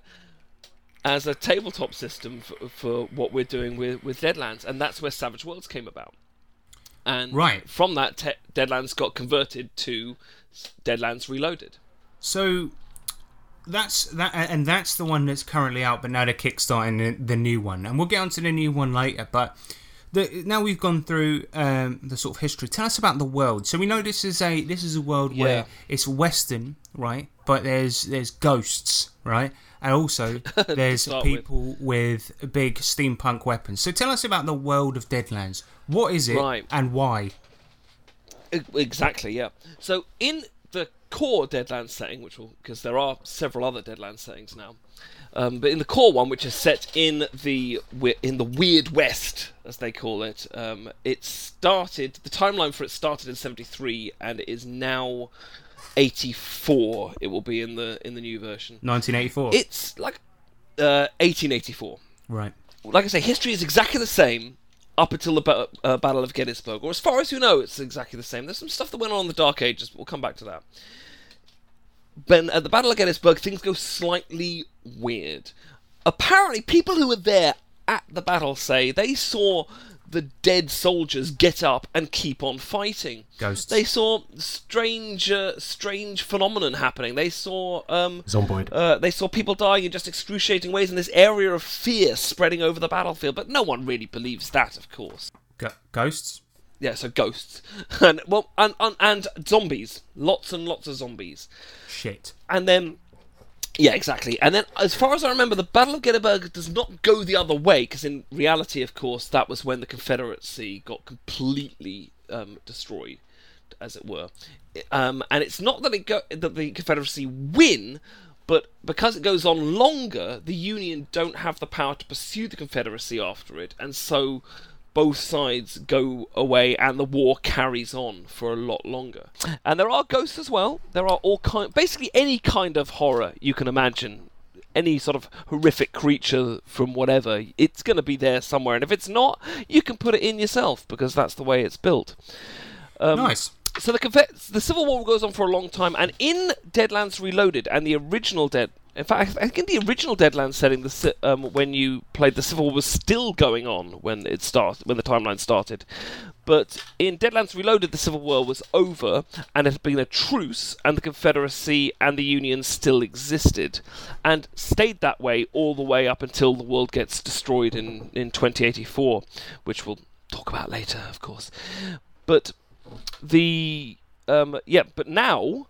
[SPEAKER 4] as a tabletop system for, for what we're doing with with Deadlands, and that's where Savage Worlds came about. And
[SPEAKER 2] Right.
[SPEAKER 4] from that, te- Deadlands got converted to Deadlands Reloaded.
[SPEAKER 2] So that's that, and that's the one that's currently out. But now they're kickstarting the, new one, and we'll get onto the new one later. But the, now we've gone through um, the sort of history. Tell us about the world. So we know this is a this is a world
[SPEAKER 4] Yeah.
[SPEAKER 2] where it's Western, right? But there's there's ghosts, right? And also there's
[SPEAKER 4] start with.
[SPEAKER 2] people with. big steampunk weapons. So tell us about the world of Deadlands. What is it
[SPEAKER 4] Right.
[SPEAKER 2] and why?
[SPEAKER 4] Exactly, yeah. So in core Deadlands setting, which will because there are several other Deadlands settings now, um, but in the core one, which is set in the in the Weird West, as they call it, um, it started. The timeline for it started in '73, and it is now '84. It will be in the in the new version.
[SPEAKER 2] 1984.
[SPEAKER 4] It's like uh, 1884
[SPEAKER 2] right.
[SPEAKER 4] like I say, history is exactly the same up until the ba- uh, Battle of Gettysburg, or as far as you know, it's exactly the same. There's some stuff that went on in the Dark Ages, but we'll come back to that. But at the Battle of Gettysburg, things go slightly weird. Apparently, people who were there at the battle say they saw the dead soldiers get up and keep on fighting.
[SPEAKER 2] Ghosts.
[SPEAKER 4] They saw strange, uh, strange phenomenon happening. They saw um,
[SPEAKER 3] Zomboid.
[SPEAKER 4] uh, they saw people dying in just excruciating ways, and this area of fear spreading over the battlefield. But no one really believes that, of course.
[SPEAKER 2] Go- ghosts.
[SPEAKER 4] Yeah, so ghosts and well, and, and and zombies, lots and lots of zombies,
[SPEAKER 2] Shit.
[SPEAKER 4] and then. Yeah, exactly. And then, as far as I remember, the Battle of Gettysburg does not go the other way, because in reality, of course, that was when the Confederacy got completely um, destroyed, as it were. Um, and it's not that it go- that the Confederacy win, but because it goes on longer, the Union don't have the power to pursue the Confederacy after it, and so both sides go away and the war carries on for a lot longer. And there are ghosts as well. There are all kind basically any kind of horror you can imagine. Any sort of horrific creature from whatever, it's going to be there somewhere. And if it's not, you can put it in yourself because that's the way it's built. Um,
[SPEAKER 2] nice.
[SPEAKER 4] so the the Civil War goes on for a long time, and in Deadlands Reloaded and the original Dead, in fact, I think in the original Deadlands setting, the um, when you played the Civil War was still going on when it started, when the timeline started. But in Deadlands Reloaded, the Civil War was over, and it had been a truce, and the Confederacy and the Union still existed, and stayed that way all the way up until the world gets destroyed in in 2084, which we'll talk about later, of course. But the um, yeah, but now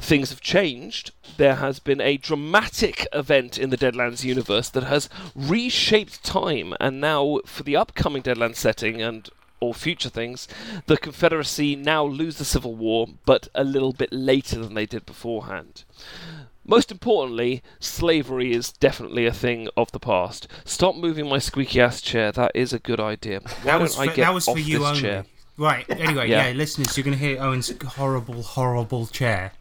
[SPEAKER 4] things have changed. There has been a dramatic event in the Deadlands universe that has reshaped time, and now for the upcoming Deadlands setting and all future things, the Confederacy now lose the Civil War, but a little bit later than they did beforehand. Most importantly, slavery is definitely a thing of the past. Stop moving my squeaky ass chair. That is a good idea. Why
[SPEAKER 2] That was for,
[SPEAKER 4] get
[SPEAKER 2] that was
[SPEAKER 4] off
[SPEAKER 2] for you
[SPEAKER 4] this
[SPEAKER 2] only.
[SPEAKER 4] chair?
[SPEAKER 2] Right. Anyway, yeah.
[SPEAKER 4] Yeah.
[SPEAKER 2] listeners, you're going to hear Owen's horrible, horrible chair.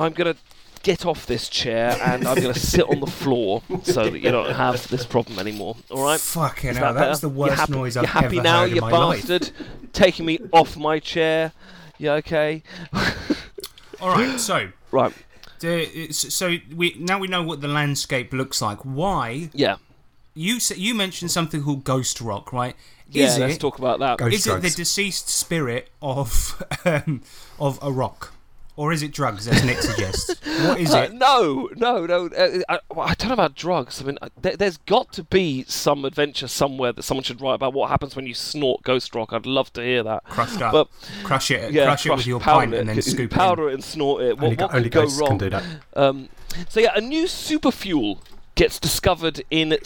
[SPEAKER 4] I'm gonna get off this chair and I'm gonna sit on the floor so that you don't have this problem anymore. All right?
[SPEAKER 2] Fucking
[SPEAKER 4] Is
[SPEAKER 2] hell, that
[SPEAKER 4] better?
[SPEAKER 2] was the worst
[SPEAKER 4] happy,
[SPEAKER 2] noise
[SPEAKER 4] you
[SPEAKER 2] I've
[SPEAKER 4] happy
[SPEAKER 2] ever
[SPEAKER 4] now,
[SPEAKER 2] heard in
[SPEAKER 4] you
[SPEAKER 2] my life.
[SPEAKER 4] bastard? Taking me off my chair. Yeah, okay.
[SPEAKER 2] All right, so
[SPEAKER 4] Right.
[SPEAKER 2] the, so we now we know what the landscape looks like. Why
[SPEAKER 4] Yeah.
[SPEAKER 2] you s- you mentioned something called ghost rock, right?
[SPEAKER 4] Yeah.
[SPEAKER 2] Is
[SPEAKER 4] let's
[SPEAKER 2] it
[SPEAKER 4] talk about that.
[SPEAKER 3] Ghost
[SPEAKER 2] is it the deceased spirit of um, of a rock, or is it drugs, as Nick suggests? What is
[SPEAKER 4] Uh,
[SPEAKER 2] it?
[SPEAKER 4] no, no, no. Uh, I, I don't know about drugs. I mean, uh, there, there's got to be some adventure somewhere that someone should write about what happens when you snort ghost rock. I'd love to hear that.
[SPEAKER 2] Crushed up.
[SPEAKER 4] But
[SPEAKER 2] crush it,
[SPEAKER 4] yeah,
[SPEAKER 2] crush it with your
[SPEAKER 4] powder
[SPEAKER 2] pint, and then scoop
[SPEAKER 4] it,
[SPEAKER 2] scoop
[SPEAKER 4] powder
[SPEAKER 2] it.
[SPEAKER 4] it and snort it. What,
[SPEAKER 3] Only,
[SPEAKER 4] what
[SPEAKER 3] only
[SPEAKER 4] could go wrong?
[SPEAKER 3] can do that.
[SPEAKER 4] Um, so yeah, a new super fuel gets discovered in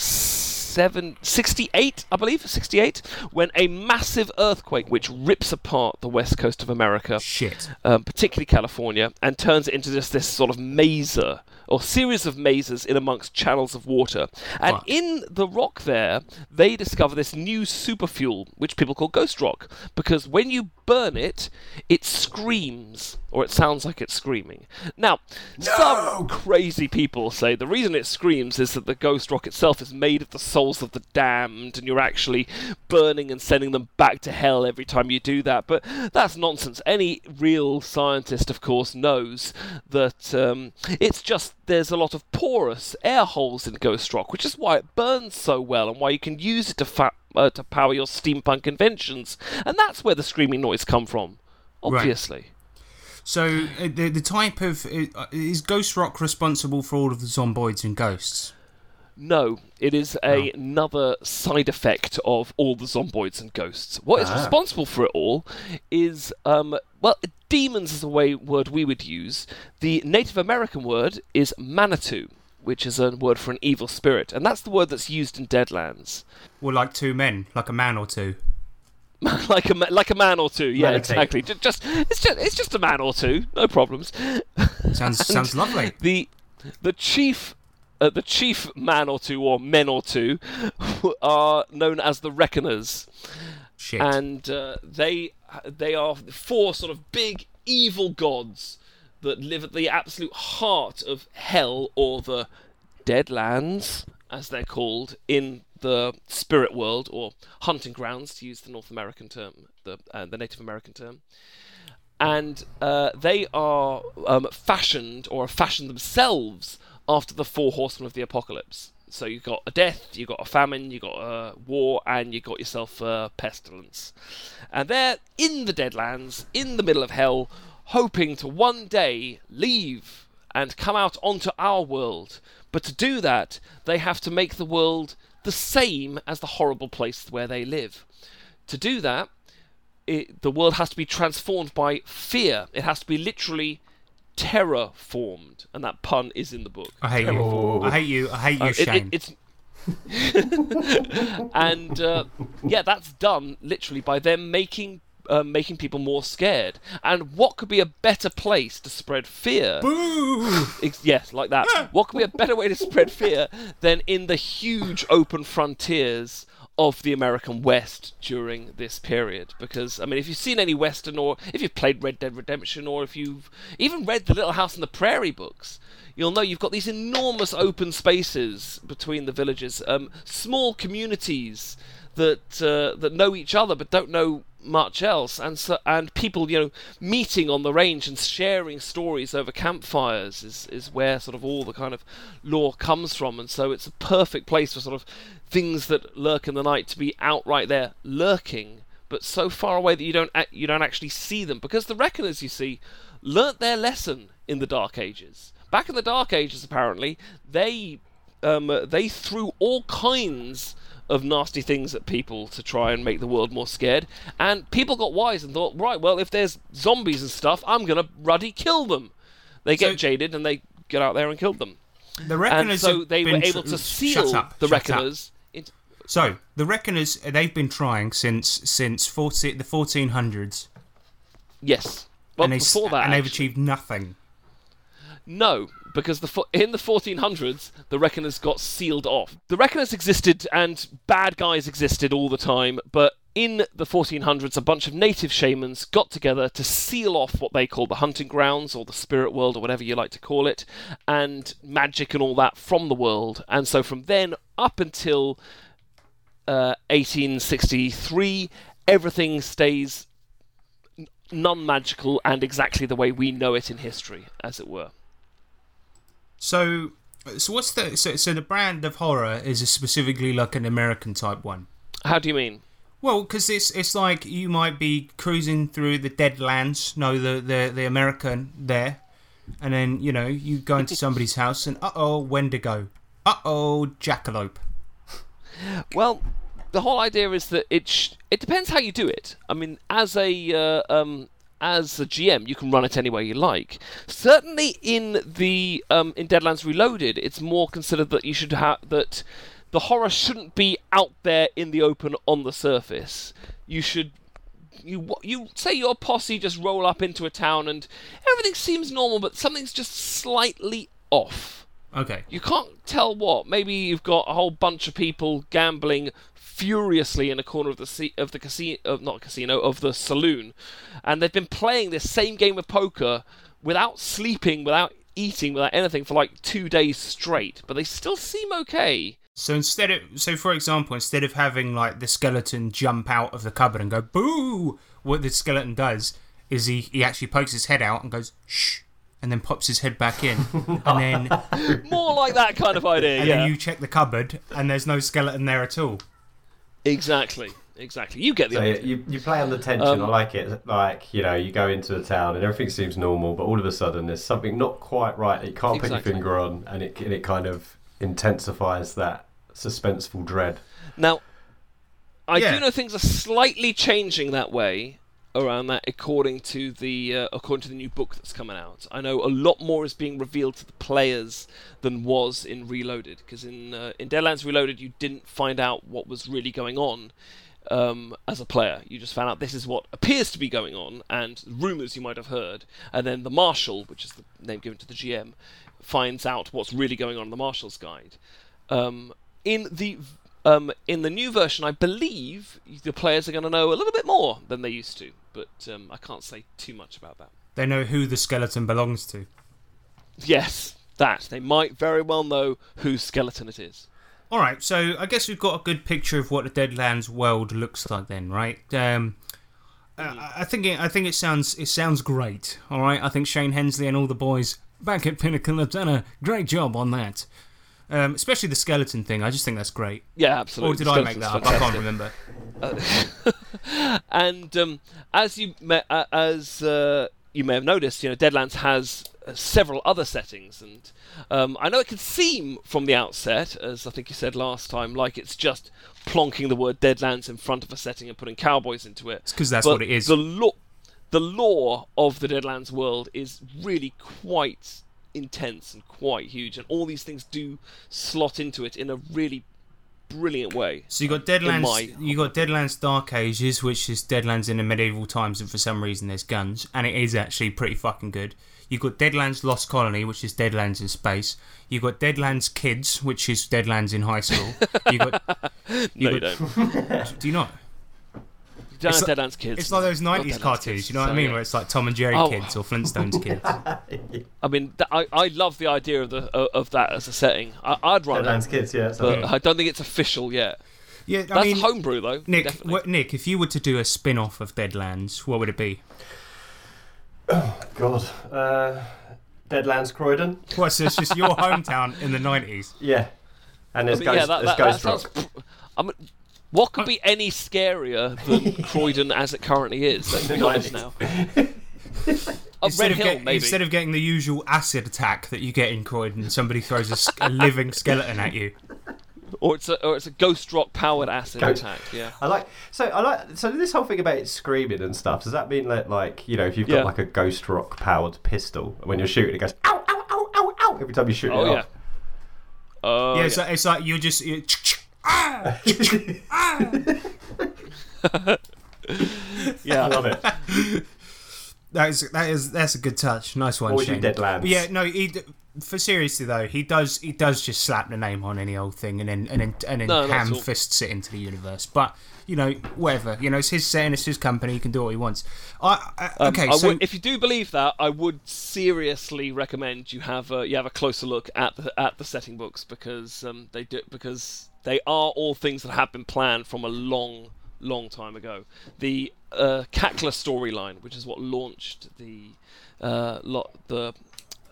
[SPEAKER 4] seven, 68, I believe, 68, when a massive earthquake which rips apart the west coast of America.
[SPEAKER 2] Shit.
[SPEAKER 4] um, particularly California, and turns it into just this sort of mazer or series of mazes in amongst channels of water. And in the rock there, they discover this new super fuel, which people call ghost rock, because when you burn it, it screams, or it sounds like it's screaming. Now, some crazy people say the reason it screams is that the ghost rock itself is made of the souls of the damned, and you're actually burning and sending them back to hell every time you do that. But that's nonsense. Any real scientist, of course, knows that um, it's just there's a lot of porous air holes in ghost rock, which is why it burns so well and why you can use it to fa- uh, to power your steampunk inventions, and that's where the screaming noise come from. Obviously. Right.
[SPEAKER 2] So uh, the the type of uh, is ghost rock responsible for all of the zomboids and ghosts?
[SPEAKER 4] No, it is a, another side effect of all the zomboids and ghosts. What is
[SPEAKER 3] Ah.
[SPEAKER 4] responsible for it all is, um, well, demons is the way word we would use. The Native American word is Manitou, which is a word for an evil spirit, and that's the word that's used in Deadlands.
[SPEAKER 2] Well, like two men, like a man or two.
[SPEAKER 4] like a like a man or two, yeah, exactly. Ju- Just it's just it's just a man or two, no problems.
[SPEAKER 2] Sounds sounds lovely.
[SPEAKER 4] the the chief uh, the chief man or two or men or two are known as the reckoners
[SPEAKER 2] Shit.
[SPEAKER 4] and uh, they they are four sort of big evil gods that live at the absolute heart of hell or the deadlands as they're called in the spirit world or hunting grounds to use the north american term the uh, the native american term and uh, they are um, fashioned or fashioned themselves after the four horsemen of the apocalypse. So you've got a death, you've got a famine, you've got a war, and you've got yourself a pestilence. And they're in the Deadlands, in the middle of hell, hoping to one day leave and come out onto our world. But to do that, they have to make the world the same as the horrible place where they live. To do that, it, the world has to be transformed by fear. It has to be literally terror formed, and that pun is in the book.
[SPEAKER 2] I hate you. I hate you. I hate you,
[SPEAKER 4] Uh, it-
[SPEAKER 2] Shane.
[SPEAKER 4] it- it's and uh, yeah, that's done literally by them making uh, making people more scared. And what could be a better place to spread fear?
[SPEAKER 2] Boo!
[SPEAKER 4] Yes, like that. what could be a better way to spread fear than in the huge open frontiers of the American West during this period? Because I mean, if you've seen any Western, or if you've played Red Dead Redemption, or if you've even read the Little House on the Prairie books. You'll know you've got these enormous open spaces between the villages, um, small communities that uh, that know each other but don't know much else, and so and people you know meeting on the range and sharing stories over campfires is is where sort of all the kind of lore comes from, and so it's a perfect place for sort of things that lurk in the night to be outright there lurking, but so far away that you don't you don't actually see them. Because the reckoners you see learnt their lesson in the Dark Ages. Back in the Dark Ages, apparently they um, they threw all kinds of nasty things at people to try and make the world more scared. And people got wise and thought, right, well, if there's zombies and stuff, I'm gonna ruddy kill them. They get
[SPEAKER 2] So-
[SPEAKER 4] jaded and they get out there and kill them.
[SPEAKER 2] The
[SPEAKER 4] And
[SPEAKER 2] Reckoners
[SPEAKER 4] so
[SPEAKER 2] have
[SPEAKER 4] they were able
[SPEAKER 2] tr-
[SPEAKER 4] to
[SPEAKER 2] Shut
[SPEAKER 4] seal
[SPEAKER 2] up,
[SPEAKER 4] the. Reckoners. Into,
[SPEAKER 2] So the Reckoners, they've been trying since since 40, the 1400s,
[SPEAKER 4] yes. Well,
[SPEAKER 2] and, they,
[SPEAKER 4] before that,
[SPEAKER 2] and they've achieved nothing.
[SPEAKER 4] No, because the in the 1400s, the Reckoners got sealed off. The Reckoners existed and bad guys existed all the time, but in the 1400s, a bunch of native shamans got together to seal off what they call the hunting grounds or the spirit world or whatever you like to call it, and magic and all that from the world. And so from then up until uh, 1863, everything stays non magical and exactly the way we know it in history, as it were.
[SPEAKER 2] So, so what's the so, so the brand of horror is a specifically like an American type one?
[SPEAKER 4] How do you mean?
[SPEAKER 2] Well, because it's it's like you might be cruising through the Deadlands, no, the the the American there, and then you know you go into somebody's house and uh oh Wendigo, uh oh Jackalope.
[SPEAKER 4] Well, the whole idea is that it sh- it depends how you do it. I mean, as a uh, um, as a GM, you can run it any way you like. Certainly, in the um, in Deadlands Reloaded, it's more considered that you should have that the horror shouldn't be out there in the open on the surface. You should you you say your posse just roll up into a town and everything seems normal, but something's just slightly off.
[SPEAKER 2] Okay,
[SPEAKER 4] You can't tell what. Maybe you've got a whole bunch of people gambling furiously in a corner of the ca- of the casino, of not casino, of the saloon, and they've been playing this same game of poker without sleeping, without eating, without anything for like two days straight. But they still seem okay.
[SPEAKER 2] so instead of so for example, instead of having like the skeleton jump out of the cupboard and go boo, what the skeleton does is he he actually pokes his head out and goes shh. And then pops his head back in, and then
[SPEAKER 4] More like that kind of idea.
[SPEAKER 2] and
[SPEAKER 4] yeah.
[SPEAKER 2] then you check the cupboard, and there's no skeleton there at all.
[SPEAKER 4] Exactly. Exactly. You get the
[SPEAKER 3] So
[SPEAKER 4] idea.
[SPEAKER 3] you, you play on the tension.
[SPEAKER 4] Um,
[SPEAKER 3] I like it. Like you know, you go into a town and everything seems normal, but all of a sudden there's something not quite right that you can't put your finger on, and it and it kind of intensifies that suspenseful dread.
[SPEAKER 4] Now, I
[SPEAKER 2] Yeah.
[SPEAKER 4] do know things are slightly changing that way around that, according to the uh, according to the new book that's coming out. I know a lot more is being revealed to the players than was in Reloaded, because in uh, in Deadlands Reloaded you didn't find out what was really going on. Um, as a player, you just found out this is what appears to be going on, and rumors you might have heard, and then the marshal, which is the name given to the GM, finds out what's really going on in the marshal's guide. Um, in the um, in the new version, I believe the players are going to know a little bit more than they used to, but um, I can't say too much about that.
[SPEAKER 2] They know who the skeleton belongs to.
[SPEAKER 4] Yes, that they might very well know whose skeleton it is.
[SPEAKER 2] All right, so I guess we've got a good picture of what the Deadlands world looks like, then, right? Um, I I think it, I think it sounds it sounds great. All right, I think Shane Hensley and all the boys back at Pinnacle have done a great job on that. Um, especially the skeleton thing. I just think that's great.
[SPEAKER 4] Yeah, absolutely.
[SPEAKER 2] Or did I make that up? I can't remember.
[SPEAKER 4] and um, as you may, uh, as uh, you may have noticed, you know, Deadlands has uh, several other settings, and um, I know it can seem from the outset, as I think you said last time, like it's just plonking the word Deadlands in front of a setting and putting cowboys into it.
[SPEAKER 2] Because that's
[SPEAKER 4] but
[SPEAKER 2] what it is.
[SPEAKER 4] The law, the lore of the Deadlands world is really quite intense and quite huge, and all these things do slot into it in a really brilliant way.
[SPEAKER 2] So you got Deadlands.
[SPEAKER 4] my-
[SPEAKER 2] You got Deadlands Dark Ages, which is Deadlands in the medieval times, and for some reason there's guns, and it is actually pretty fucking good. You got Deadlands Lost Colony, which is Deadlands in space. You got Deadlands Kids, which is Deadlands in high school. You got.
[SPEAKER 4] No, you
[SPEAKER 2] got-
[SPEAKER 4] don't.
[SPEAKER 2] Do you not?
[SPEAKER 4] You don't
[SPEAKER 2] It's like-
[SPEAKER 4] Deadlands kids.
[SPEAKER 2] It's like those '90s
[SPEAKER 4] Deadlands
[SPEAKER 2] cartoons.
[SPEAKER 4] Kids,
[SPEAKER 2] You know what I mean?
[SPEAKER 4] yeah.
[SPEAKER 2] Where it's like Tom and Jerry
[SPEAKER 4] Oh.
[SPEAKER 2] kids or Flintstones kids.
[SPEAKER 4] I mean, th- I I love the idea of the uh, of that as a setting. I, I'd run
[SPEAKER 3] Deadlands
[SPEAKER 4] it,
[SPEAKER 3] Kids, yeah. So
[SPEAKER 4] but I don't think it's official yet.
[SPEAKER 2] Yeah, I
[SPEAKER 4] That's
[SPEAKER 2] mean,
[SPEAKER 4] homebrew though.
[SPEAKER 2] Nick,
[SPEAKER 4] definitely.
[SPEAKER 2] Nick, if you were to do a spin-off of Deadlands, what would it be?
[SPEAKER 3] Oh God, uh, Deadlands Croydon.
[SPEAKER 2] What? So it's just your hometown in the '90s.
[SPEAKER 3] Yeah, and
[SPEAKER 4] I
[SPEAKER 3] there's
[SPEAKER 4] mean,
[SPEAKER 3] Ghost,
[SPEAKER 4] yeah, that,
[SPEAKER 3] there's
[SPEAKER 4] that, that
[SPEAKER 3] Ghost
[SPEAKER 4] sounds.
[SPEAKER 3] Rock.
[SPEAKER 4] pr- I mean, what could be any scarier than Croydon as it currently is? Let's be honest now. Oh,
[SPEAKER 2] Instead of,
[SPEAKER 4] Hill,
[SPEAKER 2] get- instead of getting the usual acid attack that you get in Croydon, somebody throws a living skeleton at you.
[SPEAKER 4] or it's a or it's a ghost rock powered acid
[SPEAKER 3] Ghost-
[SPEAKER 4] attack. Yeah.
[SPEAKER 3] I like so I like so this whole thing about it screaming and stuff. Does that mean that like you know if you've got
[SPEAKER 4] Yeah.
[SPEAKER 3] like a Ghost Rock powered pistol when you're shooting it goes ow ow ow ow ow every time you shoot
[SPEAKER 4] Oh
[SPEAKER 3] it
[SPEAKER 4] yeah.
[SPEAKER 3] off?
[SPEAKER 4] Oh
[SPEAKER 2] yeah,
[SPEAKER 4] yeah.
[SPEAKER 2] it's, Like, it's like you're just. You're, ah!
[SPEAKER 3] I
[SPEAKER 4] yeah.
[SPEAKER 3] love it.
[SPEAKER 2] That is that is that's a good touch. Nice one,
[SPEAKER 3] Or
[SPEAKER 2] Shane.
[SPEAKER 3] Deadlands?
[SPEAKER 2] But yeah, no. He, for seriously though, he does he does just slap the name on any old thing and then and then and then
[SPEAKER 4] No, not at
[SPEAKER 2] ham
[SPEAKER 4] all.
[SPEAKER 2] fists it into the universe. But you know, whatever. You know, it's his setting, it's his company. He can do what he wants. I, I
[SPEAKER 4] Um,
[SPEAKER 2] okay.
[SPEAKER 4] I
[SPEAKER 2] so
[SPEAKER 4] would, if you do believe that, I would seriously recommend you have a, you have a closer look at the at the setting books because um, they do because they are all things that have been planned from a long, long time ago. The uh, Cackler storyline, which is what launched the uh, lot the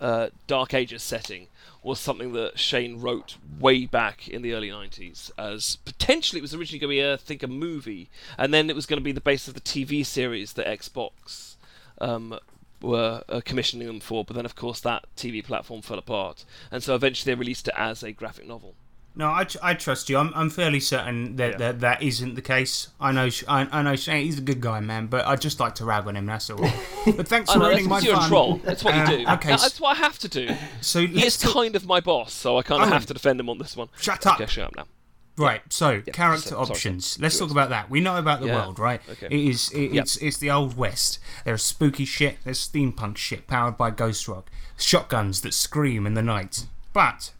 [SPEAKER 4] uh, Dark Ages setting, was something that Shane wrote way back in the early 90s as potentially it was originally going to be, a, I think, a movie, and then it was going to be the base of the TV series that Xbox um, were uh, commissioning them for, but then, of course, that TV platform fell apart, and so eventually they released it as a graphic novel.
[SPEAKER 2] No, I, I trust you. I'm, I'm fairly certain that,
[SPEAKER 4] Yeah.
[SPEAKER 2] that that isn't the case. I know I, I know Shane. He's a good guy, man. But I just like to rag on him. That's all. But thanks for
[SPEAKER 4] know,
[SPEAKER 2] ruining my
[SPEAKER 4] that's you're a
[SPEAKER 2] fun.
[SPEAKER 4] troll. That's what you
[SPEAKER 2] Um,
[SPEAKER 4] do.
[SPEAKER 2] okay,
[SPEAKER 4] That- that's what I have to do.
[SPEAKER 2] So
[SPEAKER 4] He
[SPEAKER 2] let's
[SPEAKER 4] is
[SPEAKER 2] talk-
[SPEAKER 4] kind of my boss, so I kind of
[SPEAKER 2] Owen.
[SPEAKER 4] have to defend him on this one.
[SPEAKER 2] Shut up.
[SPEAKER 4] Okay, shut up now.
[SPEAKER 2] Right. So character
[SPEAKER 4] so- sorry,
[SPEAKER 2] options. Let's talk about that. We know about the
[SPEAKER 4] Yeah,
[SPEAKER 2] world, right?
[SPEAKER 4] okay.
[SPEAKER 2] It is. It,
[SPEAKER 4] Yep.
[SPEAKER 2] It's it's the old west. There's spooky shit. There's steampunk shit powered by ghost rock. Shotguns that scream in the night. But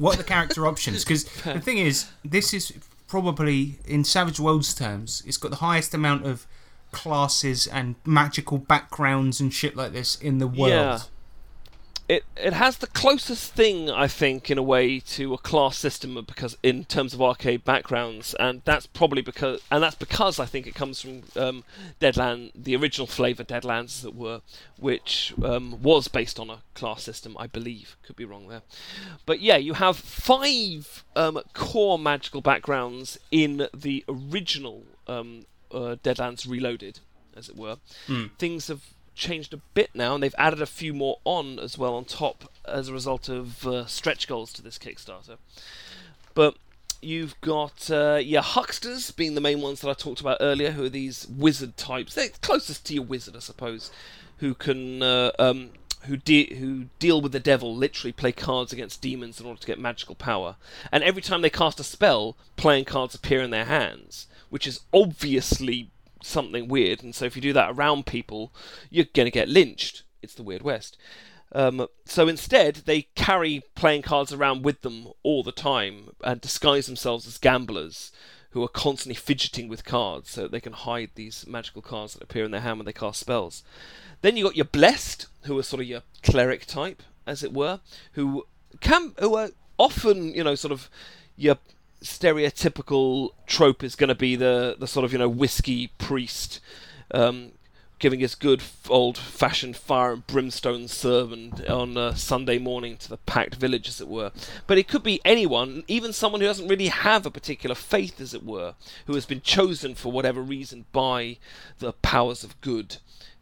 [SPEAKER 2] what are the character options? Because the thing is, this is probably in Savage Worlds terms, it's got the highest amount of classes and magical backgrounds and shit like this in the world.
[SPEAKER 4] It it has the closest thing I think in a way to a class system because in terms of arcane backgrounds, and that's probably because and that's because I think it comes from um, Deadland, the original flavor Deadlands as it were, which um, was based on a class system, I believe. Could be wrong there, but yeah, you have five um, core magical backgrounds in the original um, uh, Deadlands Reloaded, as it were. Things have changed a bit now, and they've added a few more on as well on top as a result of uh, stretch goals to this Kickstarter. But you've got uh, your hucksters being the main ones that I talked about earlier, who are these wizard types. They're closest to your wizard, I suppose, who can uh, um, who de- who deal with the devil, literally play cards against demons in order to get magical power. And every time they cast a spell, playing cards appear in their hands, which is obviously something weird. And so if you do that around people, you're going to get lynched. It's the Weird West. Um, so instead, they carry playing cards around with them all the time and disguise themselves as gamblers who are constantly fidgeting with cards so they can hide these magical cards that appear in their hand when they cast spells. Then you got your blessed, who are sort of your cleric type, as it were, who can who are often you know sort of your stereotypical trope is going to be the the sort of you know whiskey priest. Um, giving his good old-fashioned fire and brimstone sermon on a Sunday morning to the packed village, as it were. But it could be anyone, even someone who doesn't really have a particular faith, as it were, who has been chosen for whatever reason by the powers of good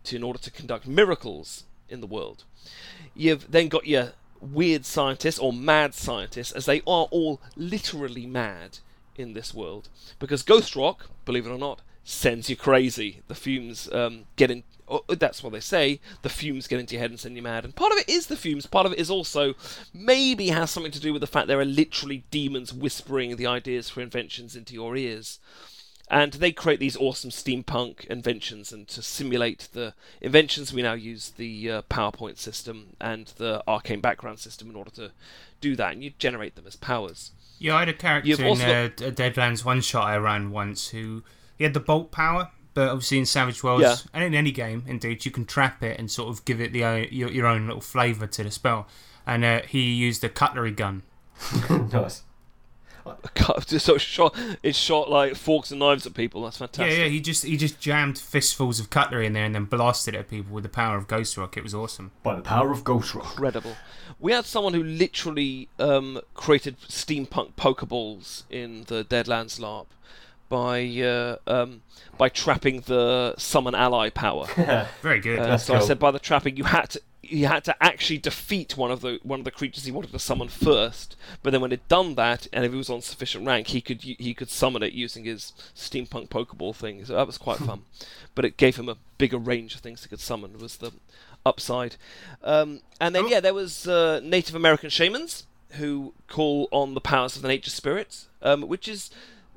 [SPEAKER 4] to, in order to conduct miracles in the world. You've then got your weird scientists or mad scientists, as they are all literally mad in this world. Because Ghost Rock, believe it or not, sends you crazy. The fumes um, get in. Oh, that's what they say. The fumes get into your head and send you mad. And part of it is the fumes. Part of it is also maybe has something to do with the fact there are literally demons whispering the ideas for inventions into your ears. And they create these awesome steampunk inventions, and to simulate the inventions, we now use the uh, Power Point system and the arcane background system in order to do that, and you generate them as powers.
[SPEAKER 2] Yeah, I had a character
[SPEAKER 4] You've
[SPEAKER 2] in
[SPEAKER 4] also
[SPEAKER 2] uh, a Deadlands one shot I ran once who he had the bolt power, but obviously in Savage Worlds
[SPEAKER 4] Yeah.
[SPEAKER 2] and in any game, indeed, you can trap it and sort of give it the uh, your, your own little flavour to the spell. And uh, he used a cutlery gun.
[SPEAKER 3] nice.
[SPEAKER 4] Cut- so shot, it shot like forks and knives at people. That's fantastic.
[SPEAKER 2] Yeah, yeah. He just he just jammed fistfuls of cutlery in there and then blasted it at people with the power of Ghost Rock. It was awesome.
[SPEAKER 3] By the power of Ghost Rock.
[SPEAKER 4] incredible. We had someone who literally um, created steampunk pokeballs in the Deadlands LARP by uh, um, by trapping the summon ally power.
[SPEAKER 2] Very good.
[SPEAKER 4] Uh, so I said by the trapping you had to you had to actually defeat one of the one of the creatures he wanted to summon first. But then when he'd done that, and if he was on sufficient rank, he could he could summon it using his steampunk pokeball thing. So that was quite fun. But it gave him a bigger range of things he could summon. Was the upside. Um, and then yeah, there was uh, Native American shamans who call on the powers of the nature spirits, um, which is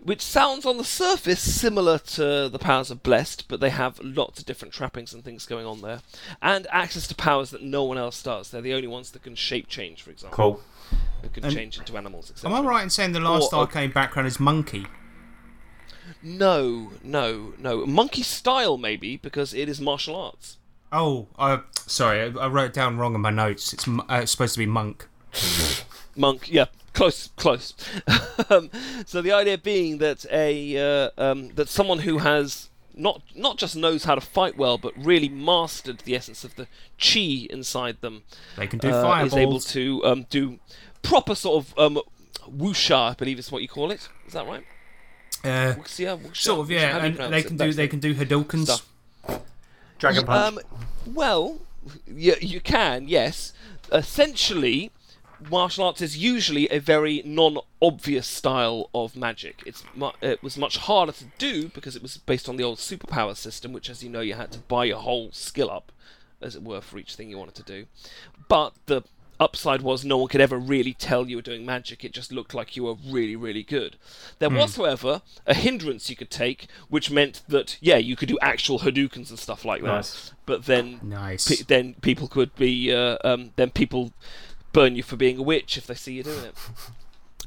[SPEAKER 4] which sounds on the surface similar to the powers of Blessed, but they have lots of different trappings and things going on there, and access to powers that no one else does. They're the only ones that can shape change, for example,
[SPEAKER 3] Cool.
[SPEAKER 4] who can
[SPEAKER 2] And-
[SPEAKER 4] change into animals,
[SPEAKER 2] Am. I right in saying the last
[SPEAKER 4] Or-
[SPEAKER 2] arcane background is monkey?
[SPEAKER 4] No, no, no. Monkey style maybe because it is martial arts.
[SPEAKER 2] Oh, uh, sorry, I, I wrote it down wrong in my notes. It's, uh, it's supposed to be monk.
[SPEAKER 4] Monk, yeah, close, close. um, so the idea being that a uh, um, that someone who has not not just knows how to fight well, but really mastered the essence of the chi inside them,
[SPEAKER 2] They can do
[SPEAKER 4] uh,
[SPEAKER 2] fireballs.
[SPEAKER 4] is able to um, do proper sort of um, wuxia, I believe is what you call it. Is that right?
[SPEAKER 2] uh,
[SPEAKER 4] Wuxia, wuxia.
[SPEAKER 2] sort of, yeah. And
[SPEAKER 4] pronounce
[SPEAKER 2] they
[SPEAKER 4] it?
[SPEAKER 2] can do
[SPEAKER 4] That's
[SPEAKER 2] they can do Hadoukens.
[SPEAKER 4] stuff.
[SPEAKER 3] Dragon Punch.
[SPEAKER 4] Um, well, you, you can, yes. Essentially, martial arts is usually a very non-obvious style of magic. It's mu- it was much harder to do because it was based on the old superpower system, which, as you know, you had to buy your whole skill up, as it were, for each thing you wanted to do. But the upside was no one could ever really tell you were doing magic. It just looked like you were really, really good. There was, however, a hindrance you could take, which meant that yeah, you could do actual Hadoukens and stuff like that.
[SPEAKER 3] Nice.
[SPEAKER 4] But then
[SPEAKER 2] Nice.
[SPEAKER 4] pe- then people could be uh, um, then people burn you for being a witch if they see you doing it.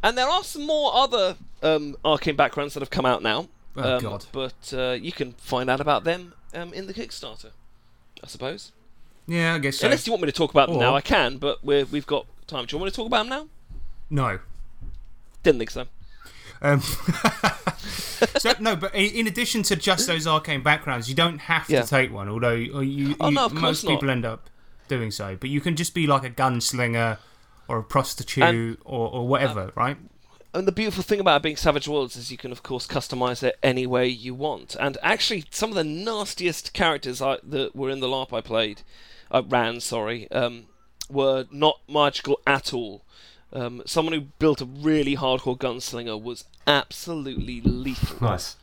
[SPEAKER 4] And there are some more other um, arcane backgrounds that have come out now.
[SPEAKER 2] Oh,
[SPEAKER 4] um,
[SPEAKER 2] God.
[SPEAKER 4] But uh, you can find out about them um, in the Kickstarter, I suppose.
[SPEAKER 2] Yeah, I guess so.
[SPEAKER 4] Unless you want me to talk about them
[SPEAKER 2] Or-
[SPEAKER 4] now, I can. But we're, we've got time. Do you want me to talk about them now?
[SPEAKER 2] No.
[SPEAKER 4] Didn't think so.
[SPEAKER 2] Um, so no, but in, addition to just those arcane backgrounds, you don't have
[SPEAKER 4] Yeah.
[SPEAKER 2] to take one. Although you, you,
[SPEAKER 4] Oh, no,
[SPEAKER 2] most people end up doing so. But you can just be like a gunslinger or a prostitute
[SPEAKER 4] And-
[SPEAKER 2] or, or whatever, right?
[SPEAKER 4] And the beautiful thing about being Savage Worlds is you can, of course, customize it any way you want. And actually, some of the nastiest characters I, that were in the LARP I played, uh, ran, sorry, um, were not magical at all. Um, someone who built a really hardcore gunslinger was absolutely lethal.
[SPEAKER 3] nice.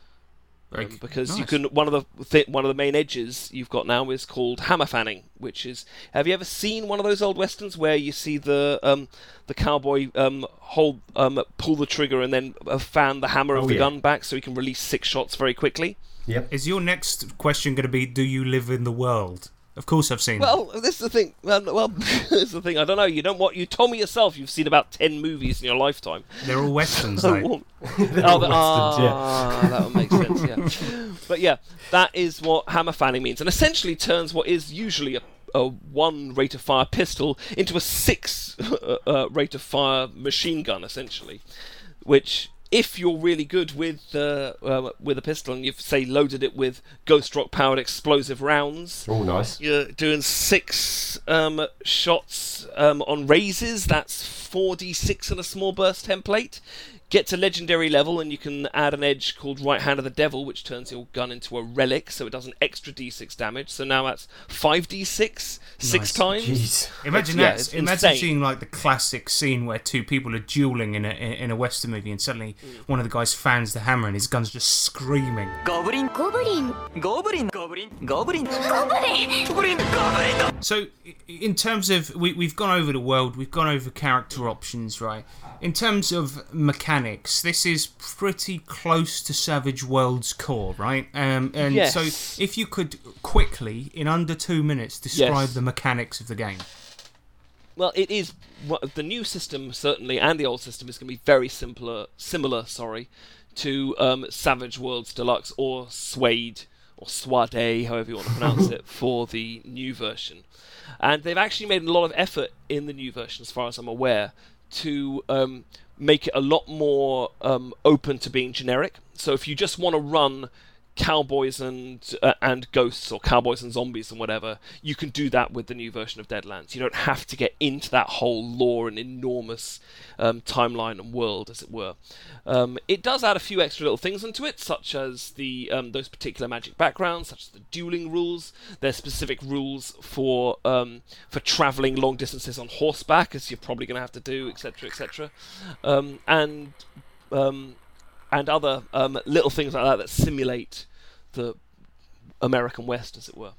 [SPEAKER 2] Very
[SPEAKER 4] Um,
[SPEAKER 2] c-
[SPEAKER 4] because you can one of the th- one of the main edges you've got now is called hammer fanning, which is have you ever seen one of those old westerns where you see the um, the cowboy um, hold um, pull the trigger and then uh, fan the hammer of
[SPEAKER 3] Oh,
[SPEAKER 4] the
[SPEAKER 3] yeah.
[SPEAKER 4] gun back so he can release six shots very quickly?
[SPEAKER 3] Yep.
[SPEAKER 2] Is your next question going to be, do you live in the world? Of course, I've seen.
[SPEAKER 4] Well, this is the thing. Well, well this is the thing. I don't know. You don't what you told me yourself. You've seen about ten movies in your lifetime.
[SPEAKER 2] They're all westerns,
[SPEAKER 4] Oh,
[SPEAKER 2] though.
[SPEAKER 4] well,
[SPEAKER 3] They're
[SPEAKER 4] oh,
[SPEAKER 3] all
[SPEAKER 4] the-
[SPEAKER 3] westerns, yeah.
[SPEAKER 4] ah, that would make sense. Yeah, but yeah, that is what hammer fanning means, and essentially turns what is usually a, a one rate of fire pistol into a six uh, uh, rate of fire machine gun, essentially, which if you're really good with uh, uh, with a pistol and you've say loaded it with ghost rock powered explosive rounds,
[SPEAKER 3] Oh, nice.
[SPEAKER 4] you're doing six um, shots um, on raises. That's four d six in a small burst template. Get to legendary level and you can add an edge called Right Hand of the Devil, which turns your gun into a relic, so it does an extra d6 damage. So now that's 5d6 six times.
[SPEAKER 3] Jeez.
[SPEAKER 2] Imagine
[SPEAKER 4] yeah,
[SPEAKER 2] that. imagine
[SPEAKER 4] insane.
[SPEAKER 2] seeing like the classic scene where two people are dueling in a, in a Western movie and suddenly mm. one of the guys fans the hammer and his gun's just screaming.
[SPEAKER 6] Goblin, goblin, goblin, goblin, goblin, goblin, goblin.
[SPEAKER 2] So, in terms of, we, we've gone over the world, we've gone over character options, right? In terms of mechanics, this is pretty close to Savage Worlds core, right? Um, and
[SPEAKER 4] Yes.
[SPEAKER 2] so, if you could quickly, in under two minutes, describe
[SPEAKER 4] Yes.
[SPEAKER 2] the mechanics of the game.
[SPEAKER 4] Well, it is the new system certainly, and the old system is going to be very simpler, similar, sorry, to um, Savage Worlds Deluxe or Suede or Suade, however you want to pronounce it, for the new version. And they've actually made a lot of effort in the new version, as far as I'm aware, to um, make it a lot more um, open to being generic. So if you just want to run cowboys and uh, and ghosts or cowboys and zombies and whatever you can do that with the new version of deadlands. You don't have to get into that whole lore and enormous um, timeline and world as it were. Um, it does add a few extra little things into it such as the um, those particular magic backgrounds such as the dueling rules. There's specific rules for um, for traveling long distances on horseback as you're probably going to have to do etc etc um, and um, and other um, little things like that that simulate the American West, as it were.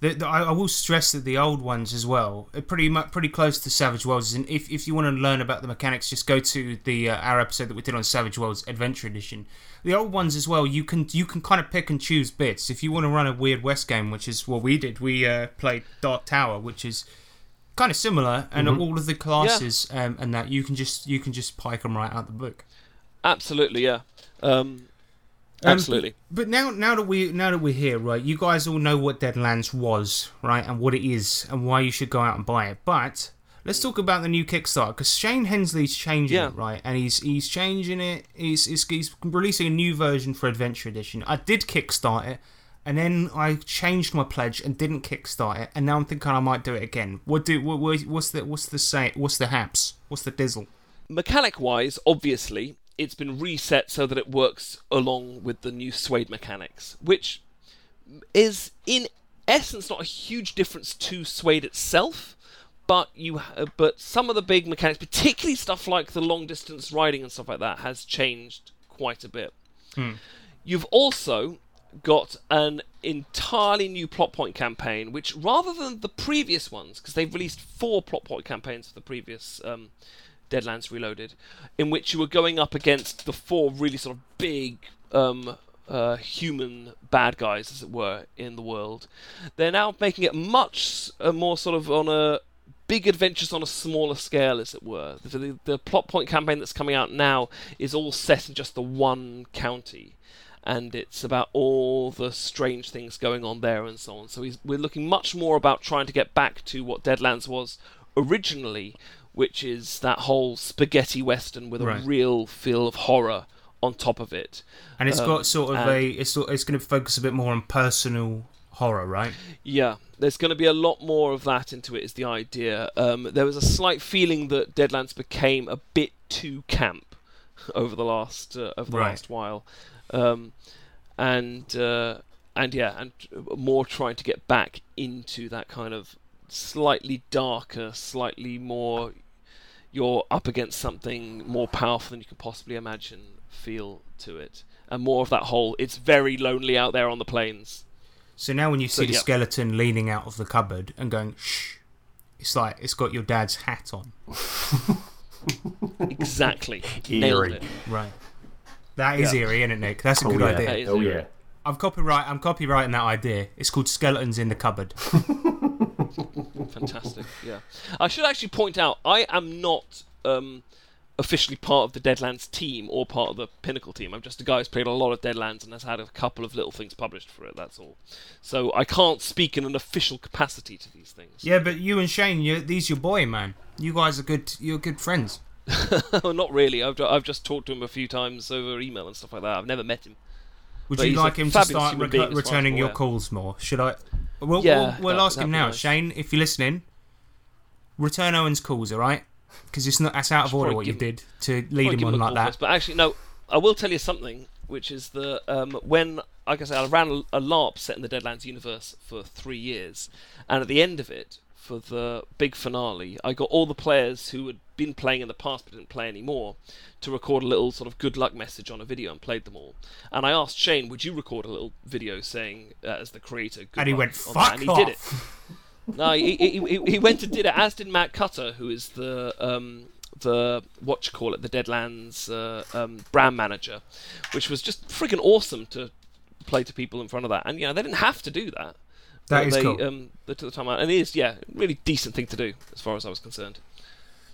[SPEAKER 2] The, the, I, I will stress that the old ones as well are pretty much pretty close to Savage Worlds. And if, if you want to learn about the mechanics, just go to the uh, our episode that we did on Savage Worlds Adventure Edition. The old ones as well, you can you can kind of pick and choose bits. If you want to run a Weird West game, which is what we did, we uh, played Dark Tower, which is kind of similar, and all of the classes um, and that you can just you can just pike them right out the book.
[SPEAKER 4] Absolutely, yeah. Um,
[SPEAKER 2] Um,
[SPEAKER 4] absolutely.
[SPEAKER 2] But now, now that we now that we're here, right? You guys all know what Deadlands was, right, and what it is, and why you should go out and buy it. But let's talk about the new Kickstarter because Shane Hensley's changing
[SPEAKER 4] Yeah.
[SPEAKER 2] it, right? And he's he's changing it. He's, he's he's releasing a new version for Adventure Edition. I did Kickstart it, and then I changed my pledge and didn't Kickstart it, and now I'm thinking I might do it again. What do what- what's the what's the say? What's the haps? What's the dizzle?
[SPEAKER 4] Mechanic wise, obviously, it's been reset so that it works along with the new SWADE mechanics, which is in essence not a huge difference to SWADE itself. But you, uh, but some of the big mechanics, particularly stuff like the long distance riding and stuff like that, has changed quite a bit. You've also got an entirely new plot point campaign, which rather than the previous ones, because they've released four plot point campaigns for the previous um, Deadlands Reloaded, in which you were going up against the four really sort of big um, uh, human bad guys, as it were, in the world. They're now making it much uh, more sort of on a big adventures on a smaller scale, as it were. The, the, the plot point campaign that's coming out now is all set in just the one county, and it's about all the strange things going on there and so on. So we're looking much more about trying to get back to what Deadlands was originally, which is that whole spaghetti western with a
[SPEAKER 2] Right.
[SPEAKER 4] real feel of horror on top of it.
[SPEAKER 2] And it's
[SPEAKER 4] Um,
[SPEAKER 2] got sort of a it's it's going to focus a bit more on personal horror, right?
[SPEAKER 4] Yeah, there's going to be a lot more of that into it. Is the idea? Um, there was a slight feeling that Deadlands became a bit too camp over the last uh, over the
[SPEAKER 2] Right.
[SPEAKER 4] last while, um, and uh, and yeah, and more trying to get back into that kind of slightly darker, slightly more you're up against something more powerful than you could possibly imagine feel to it, and more of that whole it's very lonely out there on the plains.
[SPEAKER 2] So now when you see
[SPEAKER 4] So,
[SPEAKER 2] the
[SPEAKER 4] yeah.
[SPEAKER 2] skeleton leaning out of the cupboard and going shh, it's like it's got your dad's hat on.
[SPEAKER 4] Exactly.
[SPEAKER 3] Eerie.
[SPEAKER 4] it.
[SPEAKER 2] Right. That is
[SPEAKER 4] Yeah.
[SPEAKER 2] eerie, isn't it, Nick? That's a
[SPEAKER 3] Oh
[SPEAKER 2] good
[SPEAKER 3] yeah.
[SPEAKER 2] idea.
[SPEAKER 3] Oh
[SPEAKER 4] eerie.
[SPEAKER 3] yeah.
[SPEAKER 2] I'm copyright. I'm copywriting that idea. It's called skeletons in the cupboard.
[SPEAKER 4] Fantastic. Yeah. I should actually point out I am not um, officially part of the Deadlands team or part of the Pinnacle team. I'm just a guy who's played a lot of Deadlands and has had a couple of little things published for it. That's all. So I can't speak in an official capacity to these things.
[SPEAKER 2] yeah, but you and Shane, you, these your boy, man. You guys are good. You're good friends.
[SPEAKER 4] Not really. I've I've just talked to him a few times over email and stuff like that. I've never met him.
[SPEAKER 2] Would
[SPEAKER 4] But
[SPEAKER 2] you like him to start
[SPEAKER 4] human
[SPEAKER 2] recu-
[SPEAKER 4] being as far as
[SPEAKER 2] returning your calls more? Should I? We'll,
[SPEAKER 4] Yeah,
[SPEAKER 2] we'll, we'll ask him now,
[SPEAKER 4] nice.
[SPEAKER 2] Shane. If you're listening, return Owen's calls, all right? Because it's not that's out of order what you did to lead him on
[SPEAKER 4] him
[SPEAKER 2] like that.
[SPEAKER 4] first. But actually, no. I will tell you something, which is that um, when, like I said, I ran a, a LARP set in the Deadlands universe for three years, and at the end of it, for the big finale, I got all the players who had been playing in the past but didn't play anymore to record a little sort of good luck message on a video and played them all. And I asked Shane, "Would you record a little video saying, uh, as the creator, good
[SPEAKER 2] And he went,
[SPEAKER 4] on that?"
[SPEAKER 2] "Fuck
[SPEAKER 4] and he did it.
[SPEAKER 2] off."
[SPEAKER 4] No, he, he, he, he went and did it, as did Matt Cutter, who is the um, the what you call it, the Deadlands uh, um, brand manager, which was just freaking awesome to play to people in front of that. And you know, they didn't have to do that.
[SPEAKER 2] That
[SPEAKER 4] but
[SPEAKER 2] is
[SPEAKER 4] they,
[SPEAKER 2] cool.
[SPEAKER 4] Um, they took the time out, and it is, yeah, a really decent thing to do as far as I was concerned.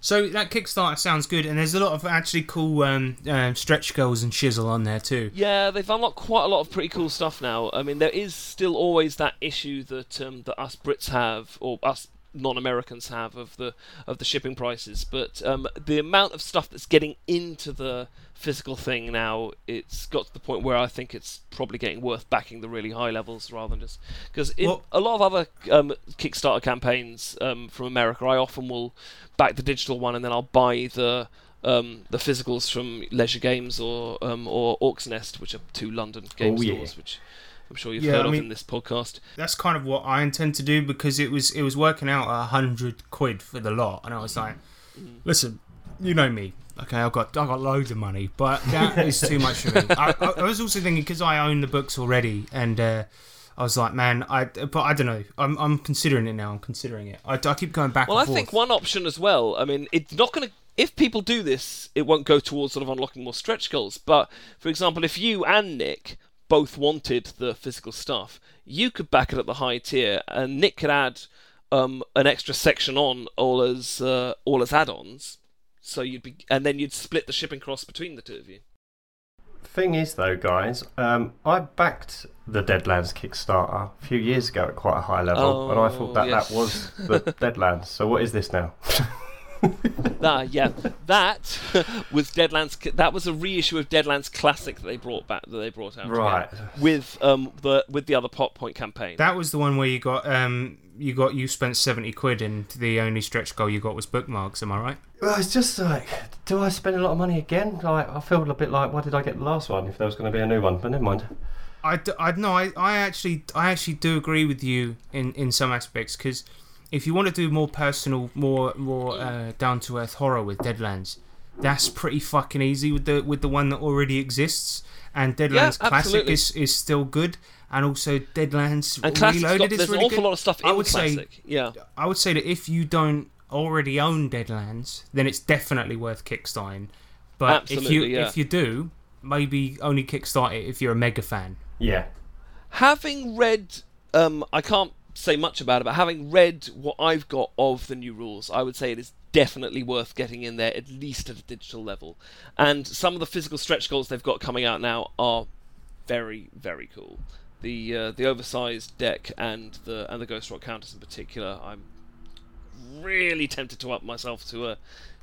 [SPEAKER 2] So that Kickstarter sounds good, and there's a lot of actually cool um, um, stretch goals and shizzle on there too.
[SPEAKER 4] Yeah, they've unlocked quite a lot of pretty cool stuff now. I mean, there is still always that issue that um, that us Brits have, or us non-Americans have, of the of the shipping prices. But um, the amount of stuff that's getting into the physical thing now, it's got to the point where I think it's probably getting worth backing the really high levels rather than just because in
[SPEAKER 2] Well-
[SPEAKER 4] a lot of other um, Kickstarter campaigns um, from America, I often will back the digital one and then I'll buy the um, the physicals from Leisure Games or um, or Orc's Nest, which are two London game
[SPEAKER 3] Oh, yeah.
[SPEAKER 4] stores, which I'm sure you've
[SPEAKER 2] Yeah,
[SPEAKER 4] heard
[SPEAKER 2] I
[SPEAKER 4] of in this podcast.
[SPEAKER 2] That's kind of what I intend to do because it was it was working out a hundred quid for the lot, and I was like, listen, you know me. Okay, I've got I've got loads of money, but that is too much for me. I, I, I was also thinking because I own the books already, and uh, I was like, man, I but I don't know. I'm I'm considering it now. I'm considering it. I, I keep going back.
[SPEAKER 4] Well, I
[SPEAKER 2] forth.
[SPEAKER 4] think one option as well. I mean, it's not going to. If people do this, it won't go towards sort of unlocking more stretch goals. But for example, if you and Nick both wanted the physical stuff, you could back it at the high tier, and Nick could add um, an extra section on all as uh, all as add-ons. So you'd be, and then you'd split the shipping costs between the two of you.
[SPEAKER 3] Thing is, though, guys, um, I backed the Deadlands Kickstarter a few years ago at quite a high level, and I thought
[SPEAKER 4] Oh,
[SPEAKER 3] that
[SPEAKER 4] yes.
[SPEAKER 3] that was the Deadlands. So what is this now?
[SPEAKER 4] Ah, yeah, that was Deadlands. That was a reissue of Deadlands Classic that they brought back. That they brought out,
[SPEAKER 3] Right.
[SPEAKER 4] with um the with the other Pop Point campaign.
[SPEAKER 2] that was the one where you got um you got you spent seventy quid, and the only stretch goal you got was bookmarks. Am I right?
[SPEAKER 3] Well, it's just like, do I spend a lot of money again? Like, I feel a bit like, why did I get the last one if there was going to be a new one? But never mind.
[SPEAKER 2] I, d- I no I, I actually I actually do agree with you in, in some aspects because if you want to do more personal more more uh, down to earth horror with Deadlands that's pretty fucking easy with the with the one that already exists and Deadlands Classic is, is still good and also Deadlands
[SPEAKER 4] and
[SPEAKER 2] Reloaded
[SPEAKER 4] got,
[SPEAKER 2] is
[SPEAKER 4] there's
[SPEAKER 2] really
[SPEAKER 4] an awful
[SPEAKER 2] good.
[SPEAKER 4] lot of stuff
[SPEAKER 2] I
[SPEAKER 4] in
[SPEAKER 2] would say
[SPEAKER 4] yeah,
[SPEAKER 2] I would say that if you don't already own Deadlands then it's definitely worth kickstarting but if you
[SPEAKER 4] yeah.
[SPEAKER 2] if you do maybe only kickstart it if you're a mega fan
[SPEAKER 3] Yeah.
[SPEAKER 4] having read, um, I can't say much about it, but having read what I've got of the new rules, I would say it is definitely worth getting in there at least at a digital level. And some of the physical stretch goals they've got coming out now are very, very cool. The uh, the oversized deck and the and the Ghost Rock counters in particular, I'm really tempted to up myself to a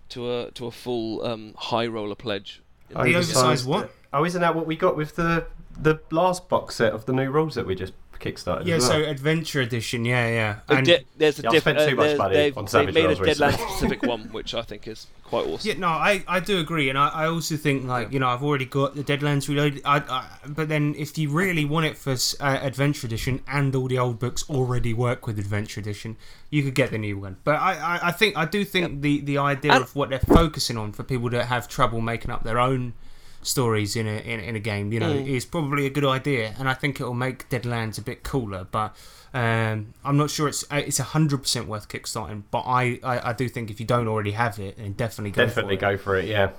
[SPEAKER 4] to a to a full um, high roller pledge.
[SPEAKER 2] The oversized what?
[SPEAKER 3] Oh, isn't that what we got with the the last box set of the new rules that we just kickstarted?
[SPEAKER 2] Yeah,
[SPEAKER 3] as well?
[SPEAKER 2] so Adventure Edition, yeah, yeah. And
[SPEAKER 4] di- there's a
[SPEAKER 3] Yeah, I
[SPEAKER 4] diff-
[SPEAKER 3] spent
[SPEAKER 4] uh,
[SPEAKER 3] too much
[SPEAKER 4] there's-
[SPEAKER 3] money
[SPEAKER 4] they've,
[SPEAKER 3] on
[SPEAKER 4] they've
[SPEAKER 3] Savage
[SPEAKER 4] made a
[SPEAKER 3] Worlds.
[SPEAKER 4] Deadlands specific one, which I think is quite awesome.
[SPEAKER 2] yeah, no, I, I do agree, and I, I also think like you know I've already got the Deadlands Reloaded. I, I, but then if you really want it for uh, Adventure Edition and all the old books already work with Adventure Edition, you could get the new one. But I, I, I think I do think the the idea
[SPEAKER 4] And-
[SPEAKER 2] of what they're focusing on for people that have trouble making up their own stories in a in, in a game, you know,
[SPEAKER 4] Mm.
[SPEAKER 2] is probably a good idea, and I think it will make Deadlands a bit cooler. But um, I'm not sure it's uh, it's hundred percent worth kickstarting. But I, I, I do think if you don't already have it, then definitely go
[SPEAKER 3] Definitely
[SPEAKER 2] for it.
[SPEAKER 3] go for it. Yeah.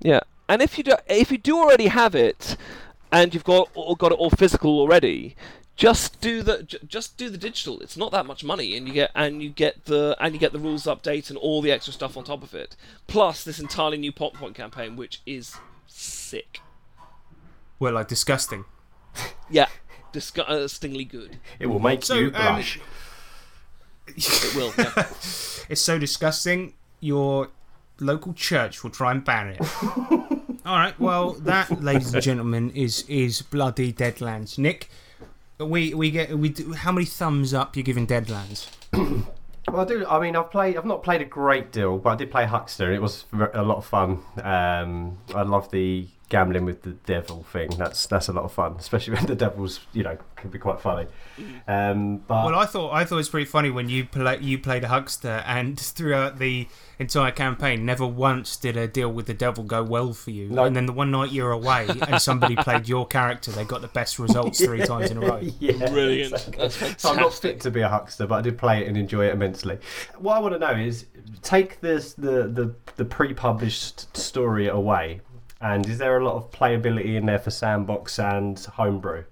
[SPEAKER 4] Yeah, and if you do, if you do already have it, and you've got or got it all physical already, just do the just do the digital. It's not that much money, and you get and you get the and you get the rules update and all the extra stuff on top of it. Plus this entirely new pop point campaign, which is sick.
[SPEAKER 2] Well, like disgusting.
[SPEAKER 4] Yeah, disgustingly good.
[SPEAKER 3] It will make
[SPEAKER 2] So,
[SPEAKER 3] you
[SPEAKER 2] um,
[SPEAKER 3] blush.
[SPEAKER 4] It will. Yeah.
[SPEAKER 2] It's so disgusting. Your local church will try and ban it. All right. Well, that, ladies and gentlemen, is is bloody Deadlands. Nick, we we get we do, how many thumbs up you giving Deadlands?
[SPEAKER 3] Well, I do. I mean, I've played. I've not played a great deal, but I did play Huckster. It was a lot of fun. Um, I love the gambling with the devil thing. That's that's a lot of fun, especially when the devil's you know can be quite funny. Um, but
[SPEAKER 2] Well, I thought I thought it was pretty funny when you play you played a huckster, and throughout the entire campaign, never once did a deal with the devil go well for you.
[SPEAKER 3] No.
[SPEAKER 2] And then the one night you're away, and somebody played your character, they got the best results three times in a row.
[SPEAKER 3] yeah,
[SPEAKER 4] Brilliant.
[SPEAKER 3] exactly.
[SPEAKER 4] That's
[SPEAKER 3] So I'm not
[SPEAKER 4] fantastic.
[SPEAKER 3] fit to be a huckster, but I did play it and enjoy it immensely. What I want to know is take this the the, the pre-published story away, and is there a lot of playability in there for sandbox and homebrew?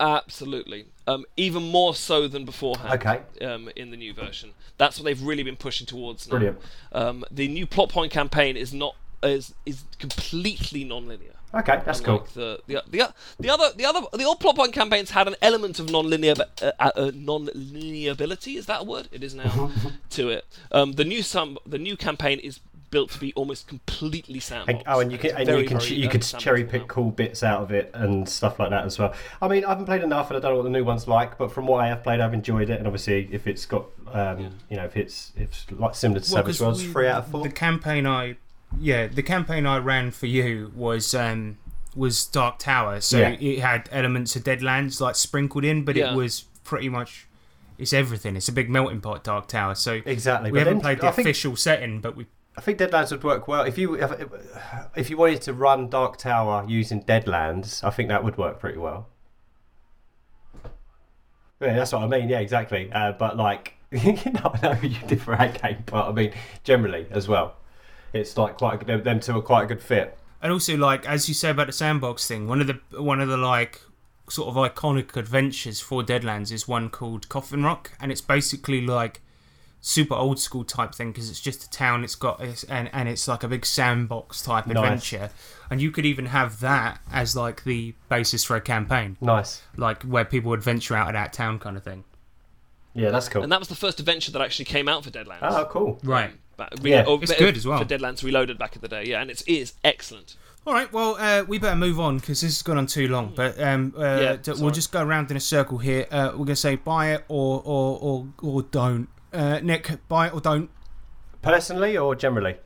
[SPEAKER 4] Absolutely. Um, even more so than beforehand.
[SPEAKER 3] Okay.
[SPEAKER 4] Um, in the new version, that's what they've really been pushing towards now.
[SPEAKER 3] Brilliant.
[SPEAKER 4] Um, the new plot point campaign is not is is completely non-linear.
[SPEAKER 3] Okay, that's cool.
[SPEAKER 4] The, the the the other the other the old plot point campaigns had an element of non-linear uh, uh, uh, non-lineability. Is that a word? It is now. to it. Um, the new some the new campaign is built to be almost completely sandbox.
[SPEAKER 3] And, oh, and you can
[SPEAKER 4] It's
[SPEAKER 3] and
[SPEAKER 4] very,
[SPEAKER 3] you can
[SPEAKER 4] very,
[SPEAKER 3] you
[SPEAKER 4] um,
[SPEAKER 3] could
[SPEAKER 4] sandbox
[SPEAKER 3] cherry
[SPEAKER 4] now.
[SPEAKER 3] pick cool bits out of it and stuff like that as well. I mean, I haven't played enough, and I don't know what the new one's like. But from what I have played, I've enjoyed it. And obviously, if it's got, um, you know, if it's if like similar to
[SPEAKER 2] Well,
[SPEAKER 3] Savage
[SPEAKER 2] 'cause
[SPEAKER 3] Worlds,
[SPEAKER 2] we-
[SPEAKER 3] three out of four.
[SPEAKER 2] The campaign I, yeah, the campaign I ran for you was um was Dark Tower, so
[SPEAKER 3] Yeah.
[SPEAKER 2] it had elements of Deadlands like sprinkled in, but
[SPEAKER 4] Yeah.
[SPEAKER 2] it was pretty much it's everything. It's a big melting pot, Dark Tower. So
[SPEAKER 3] Exactly.
[SPEAKER 2] we
[SPEAKER 3] but
[SPEAKER 2] haven't
[SPEAKER 3] then
[SPEAKER 2] played the
[SPEAKER 3] I think,
[SPEAKER 2] official setting, but we
[SPEAKER 3] I think Deadlands would work well if you if, you wanted to run Dark Tower using Deadlands. I think that would work pretty well. Yeah, that's what I mean. Yeah, exactly. Uh, but like, you know, I know you did for our game, but I mean, generally as well, it's like quite a, them two are quite a good fit.
[SPEAKER 2] and also like as you say about the sandbox thing, one of the one of the like sort of iconic adventures for Deadlands is one called Coffin Rock, and it's basically like super old school type thing because it's just a town. It's got it's, and and it's like a big sandbox type
[SPEAKER 3] Nice.
[SPEAKER 2] adventure, and you could even have that as like the basis for a campaign,
[SPEAKER 3] Nice.
[SPEAKER 2] like where people would venture out of that town kind of thing.
[SPEAKER 3] Yeah, that's cool.
[SPEAKER 4] And that was the first adventure that actually came out for Deadlands.
[SPEAKER 3] Oh, cool.
[SPEAKER 2] Right.
[SPEAKER 4] Back,
[SPEAKER 3] Yeah.
[SPEAKER 4] or
[SPEAKER 2] It's good as well.
[SPEAKER 4] For Deadlands Reloaded back in the day, yeah, and it is excellent.
[SPEAKER 2] All right, well, uh, we better move on because this has gone on too long. But um, uh,
[SPEAKER 4] Yeah,
[SPEAKER 2] d- we'll just go around in a circle here. Uh, we're gonna say buy it or or or, or don't. Uh, Nick, buy it or don't.
[SPEAKER 3] Personally or generally?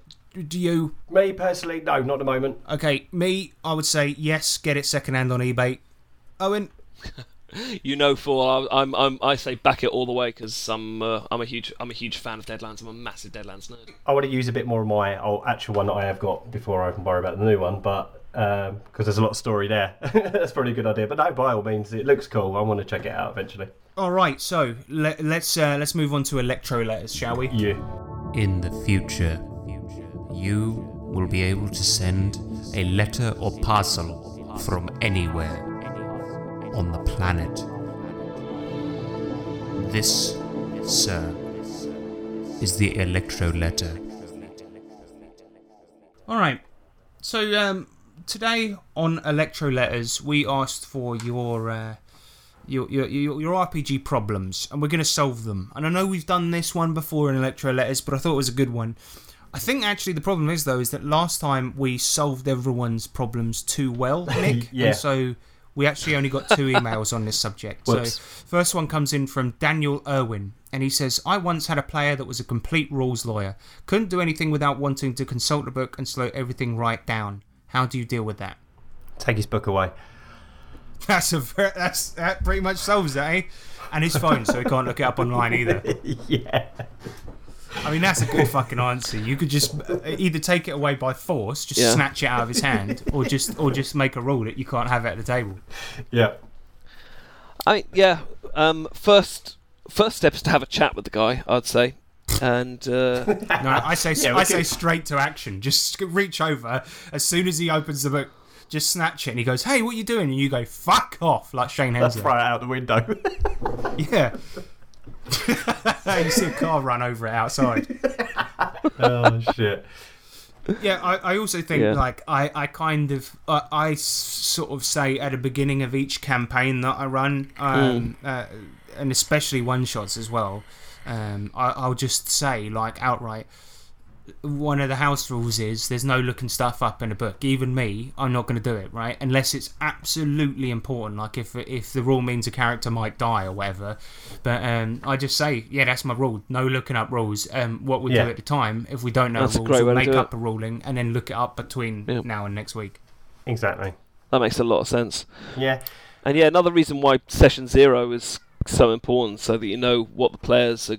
[SPEAKER 2] Do you?
[SPEAKER 3] Me personally, no, not at the moment.
[SPEAKER 2] Okay, me, I would say yes. Get it secondhand on eBay. Owen,
[SPEAKER 4] You know, for I'm, I'm I say back it all the way because I'm uh, I'm a huge I'm a huge fan of Deadlands. I'm a massive Deadlands nerd.
[SPEAKER 3] I want to use a bit more of my old actual one that I have got before I can worry about the new one, but because there's a lot of story there, that's probably a good idea. But no, by all means, it looks cool. I want to check it out eventually.
[SPEAKER 2] all right. So let, let's uh, let's move on to electro letters, shall we?
[SPEAKER 3] You.
[SPEAKER 7] In the future, you will be able to send a letter or parcel from anywhere on the planet. This, sir, is the electro letter.
[SPEAKER 2] All right. So um, today on Electro Letters, we asked for your, uh, your your your your RPG problems, and we're going to solve them. And I know we've done this one before in Electro Letters, but I thought it was a good one. I think actually the problem is though is that last time we solved everyone's problems too well, Nick.
[SPEAKER 3] Yeah.
[SPEAKER 2] And so we actually only got two emails on this subject.
[SPEAKER 3] Whoops.
[SPEAKER 2] So first one comes in from Daniel Irwin, and he says, "I once had a player that was a complete rules lawyer. Couldn't do anything without wanting to consult a book and slow everything right down. How do you deal with that?"
[SPEAKER 3] Take his book away.
[SPEAKER 2] That's a ver- that's that pretty much solves it, eh? And his phone, so he can't look it up online either.
[SPEAKER 3] yeah.
[SPEAKER 2] I mean, that's a good fucking answer. You could just uh, either take it away by force, just
[SPEAKER 4] Yeah.
[SPEAKER 2] snatch it out of his hand, or just or just make a rule that you can't have it at the table.
[SPEAKER 3] Yeah.
[SPEAKER 4] I mean, yeah. Um, first first step is to have a chat with the guy. I'd say, and uh,
[SPEAKER 2] No, I say
[SPEAKER 3] Yeah,
[SPEAKER 2] I say
[SPEAKER 3] could-
[SPEAKER 2] straight to action. Just reach over as soon as he opens the book. Just snatch it, and he goes, "Hey, what you doing?" And you go, "Fuck off!" Like Shane
[SPEAKER 3] Let's
[SPEAKER 2] Hemsworth.
[SPEAKER 3] throw it out the window.
[SPEAKER 2] Yeah. you see a car run over it outside.
[SPEAKER 3] oh shit.
[SPEAKER 2] Yeah, I, I also think
[SPEAKER 4] Yeah.
[SPEAKER 2] like I, I kind of I sort of say at the beginning of each campaign that I run, um, uh, and especially one shots as well. Um, I, I'll just say like outright, one of the house rules is there's no looking stuff up in a book. Even me, I'm not going to do it, right? Unless it's absolutely important, like if if the rule means a character might die or whatever. But um, I just say, yeah, that's my rule. No looking up rules. Um, what we
[SPEAKER 3] Yeah.
[SPEAKER 2] do at the time, if we don't know
[SPEAKER 4] That's a
[SPEAKER 2] rules, we'll make
[SPEAKER 4] do
[SPEAKER 2] up a ruling and then look it up between
[SPEAKER 4] Yeah.
[SPEAKER 2] now and next week.
[SPEAKER 3] Exactly.
[SPEAKER 4] That makes a lot of sense.
[SPEAKER 3] Yeah.
[SPEAKER 4] And yeah, another reason why session zero is so important, so that you know what the players are,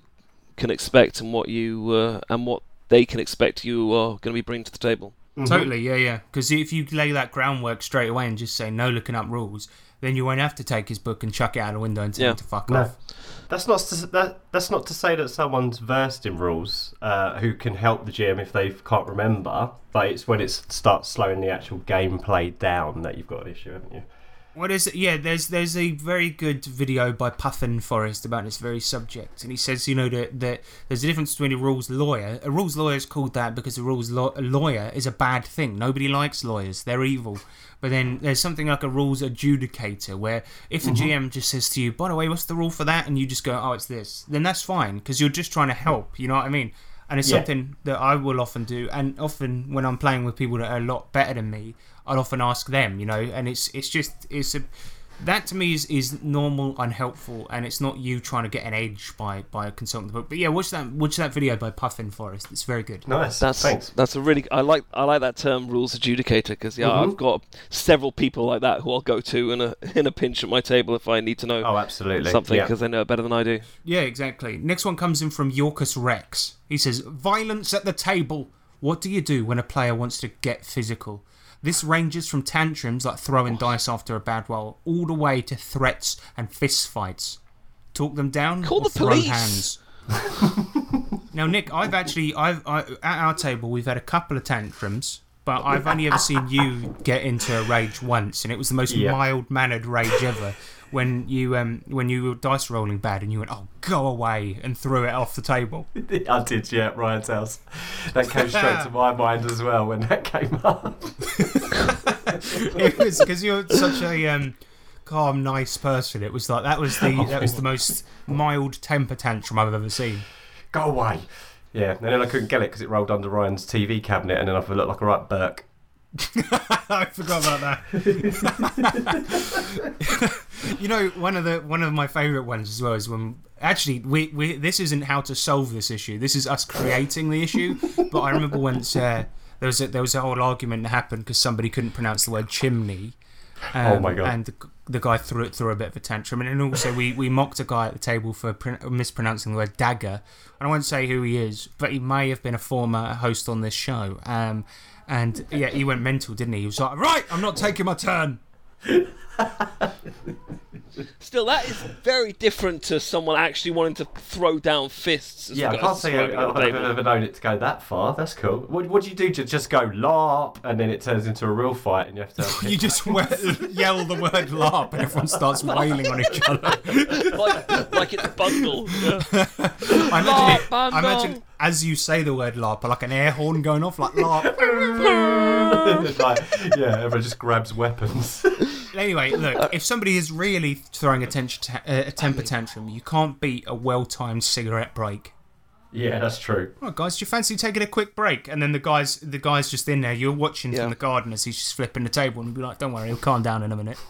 [SPEAKER 4] can expect and what you uh, and what they can expect you are going to be bringing to the table.
[SPEAKER 2] Totally, yeah, yeah. Because if you lay that groundwork straight away and just say no looking up rules, then you won't have to take his book and chuck it out of the window and tell
[SPEAKER 4] Yeah.
[SPEAKER 2] him to fuck
[SPEAKER 3] No.
[SPEAKER 2] off.
[SPEAKER 3] That's not to, that, that's not to say that someone's versed in rules uh, who can help the GM if they can't remember, but it's when it starts slowing the actual gameplay down that you've got an issue, haven't you?
[SPEAKER 2] What is it? Yeah, there's there's a very good video by Puffin Forest about this very subject, and he says, you know, that, that there's a difference between a rules lawyer. A rules lawyer is called that because a rules law- a lawyer is a bad thing. Nobody likes lawyers; they're evil. But then there's something like a rules adjudicator, where if the mm-hmm. GM just says to you, "By the way, what's the rule for that?" and you just go, "Oh, it's this," then that's fine because you're just trying to help. You know what I mean? And it's
[SPEAKER 3] Yeah.
[SPEAKER 2] something that I will often do, and often when I'm playing with people that are a lot better than me, I'll often ask them, you know, and it's it's just it's a that to me is, is normal, unhelpful, and it's not you trying to get an edge by by consulting the book. But yeah, watch that watch that video by Puffin Forest. It's very good.
[SPEAKER 3] Nice.
[SPEAKER 4] That's
[SPEAKER 3] Thanks.
[SPEAKER 4] that's a really I like I like that term rules adjudicator because yeah
[SPEAKER 3] Mhm.
[SPEAKER 4] I've got several people like that who I'll go to in a in a pinch at my table if I need to know
[SPEAKER 3] Oh, absolutely.
[SPEAKER 4] something
[SPEAKER 3] Yeah.
[SPEAKER 4] because they know it better than I do.
[SPEAKER 2] Yeah, exactly. Next one comes in from Yorkus Rex. He says, "Violence at the table. What do you do when a player wants to get physical?" This ranges from tantrums like throwing dice after a bad roll, all the way to threats and fist fights. Talk them down
[SPEAKER 4] Call the
[SPEAKER 2] throw
[SPEAKER 4] police.
[SPEAKER 2] hands. now, Nick, I've actually, I've I, at our table, we've had a couple of tantrums, but I've only ever seen you get into a rage once, and it was the most
[SPEAKER 3] Yeah.
[SPEAKER 2] mild mannered rage ever. When you um when you were dice rolling bad and you went oh go away and threw it off the table.
[SPEAKER 3] I did, yeah, Ryan's house. That came straight to my mind as well when that came up.
[SPEAKER 2] it was because you're such a um calm nice person. It was like that was the that was the most mild temper tantrum I've ever seen.
[SPEAKER 3] Go away. Yeah, and then I couldn't get it because it rolled under Ryan's TV cabinet, and then I looked like a right Burke.
[SPEAKER 2] I forgot about that. you know, one of the one of my favourite ones as well is when actually we, we this isn't how to solve this issue. This is us creating the issue. But I remember once uh, there was a, there was a whole argument that happened because somebody couldn't pronounce the word chimney. Um,
[SPEAKER 3] Oh my God.
[SPEAKER 2] And the, the guy threw it through a bit of a tantrum, and then also we, we mocked a guy at the table for pr- mispronouncing the word dagger. And I won't say who he is, but he may have been a former host on this show. Um, and yeah, he went mental, didn't he? He was like, "Right, I'm not taking my turn."
[SPEAKER 4] Still, that is very different to someone actually wanting to throw down fists. as
[SPEAKER 3] Yeah, I can't
[SPEAKER 4] to
[SPEAKER 3] say I,
[SPEAKER 4] at the
[SPEAKER 3] I've ever known it to go that far. That's cool. What, what do you do to just go LARP and then it turns into a real fight and you have to.
[SPEAKER 2] You just we- yell the word "larp" and everyone starts wailing on each other.
[SPEAKER 4] like, like it's Bungle.
[SPEAKER 2] I imagine,
[SPEAKER 4] Larp,
[SPEAKER 2] it, I imagine as you say the word "larp," like an air horn going off, like "larp."
[SPEAKER 3] Like, yeah, everyone just grabs weapons.
[SPEAKER 2] Anyway, look, if somebody is really throwing a, tension ta- uh, a temper tantrum, you can't beat a well-timed cigarette break.
[SPEAKER 3] yeah, that's true.
[SPEAKER 2] Right, guys, do you fancy taking a quick break? And then the guys, the guys just in there. You're watching
[SPEAKER 4] Yeah.
[SPEAKER 2] from the garden as he's just flipping the table, and you'll be like, "Don't worry, he'll calm down in a minute."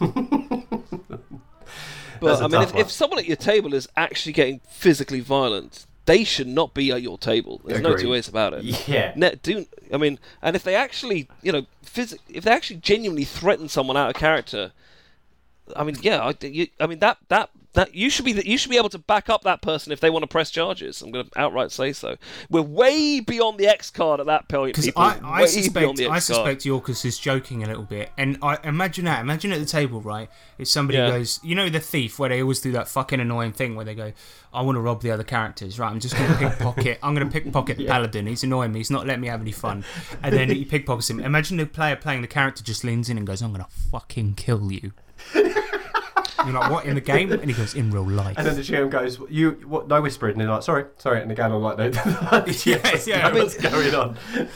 [SPEAKER 4] But
[SPEAKER 3] That's a
[SPEAKER 4] I mean, if, if someone at your table is actually getting physically violent, they should not be at your table. There's no two ways about it.
[SPEAKER 3] Yeah.
[SPEAKER 4] Do I mean, and if they actually, you know, phys- if they actually genuinely threaten someone out of character, I mean, yeah, I, you, I mean that that that you should be you should be able to back up that person if they want to press charges. I'm going to outright say so. We're way beyond the X card at that point.
[SPEAKER 2] Because. I, I suspect
[SPEAKER 4] beyond the
[SPEAKER 2] I
[SPEAKER 4] X card.
[SPEAKER 2] suspect Yorkus is joking a little bit, and I imagine that. Imagine at the table, right? If somebody
[SPEAKER 4] Yeah.
[SPEAKER 2] goes, you know, the thief, where they always do that fucking annoying thing where they go, "I want to rob the other characters, right? I'm just going to pickpocket. I'm going to pickpocket the paladin. He's annoying me. He's not letting me have any fun." And then he pickpockets him. Imagine the player playing the character just leans in and goes, "I'm going to fucking kill you." You're like, what in the game? And he goes, "In real life."
[SPEAKER 3] And then the GM goes, "You what? No whispering." And they're like, "Sorry, sorry." And again, I'm like, "No,
[SPEAKER 2] Yeah, yeah.
[SPEAKER 3] what's going on?"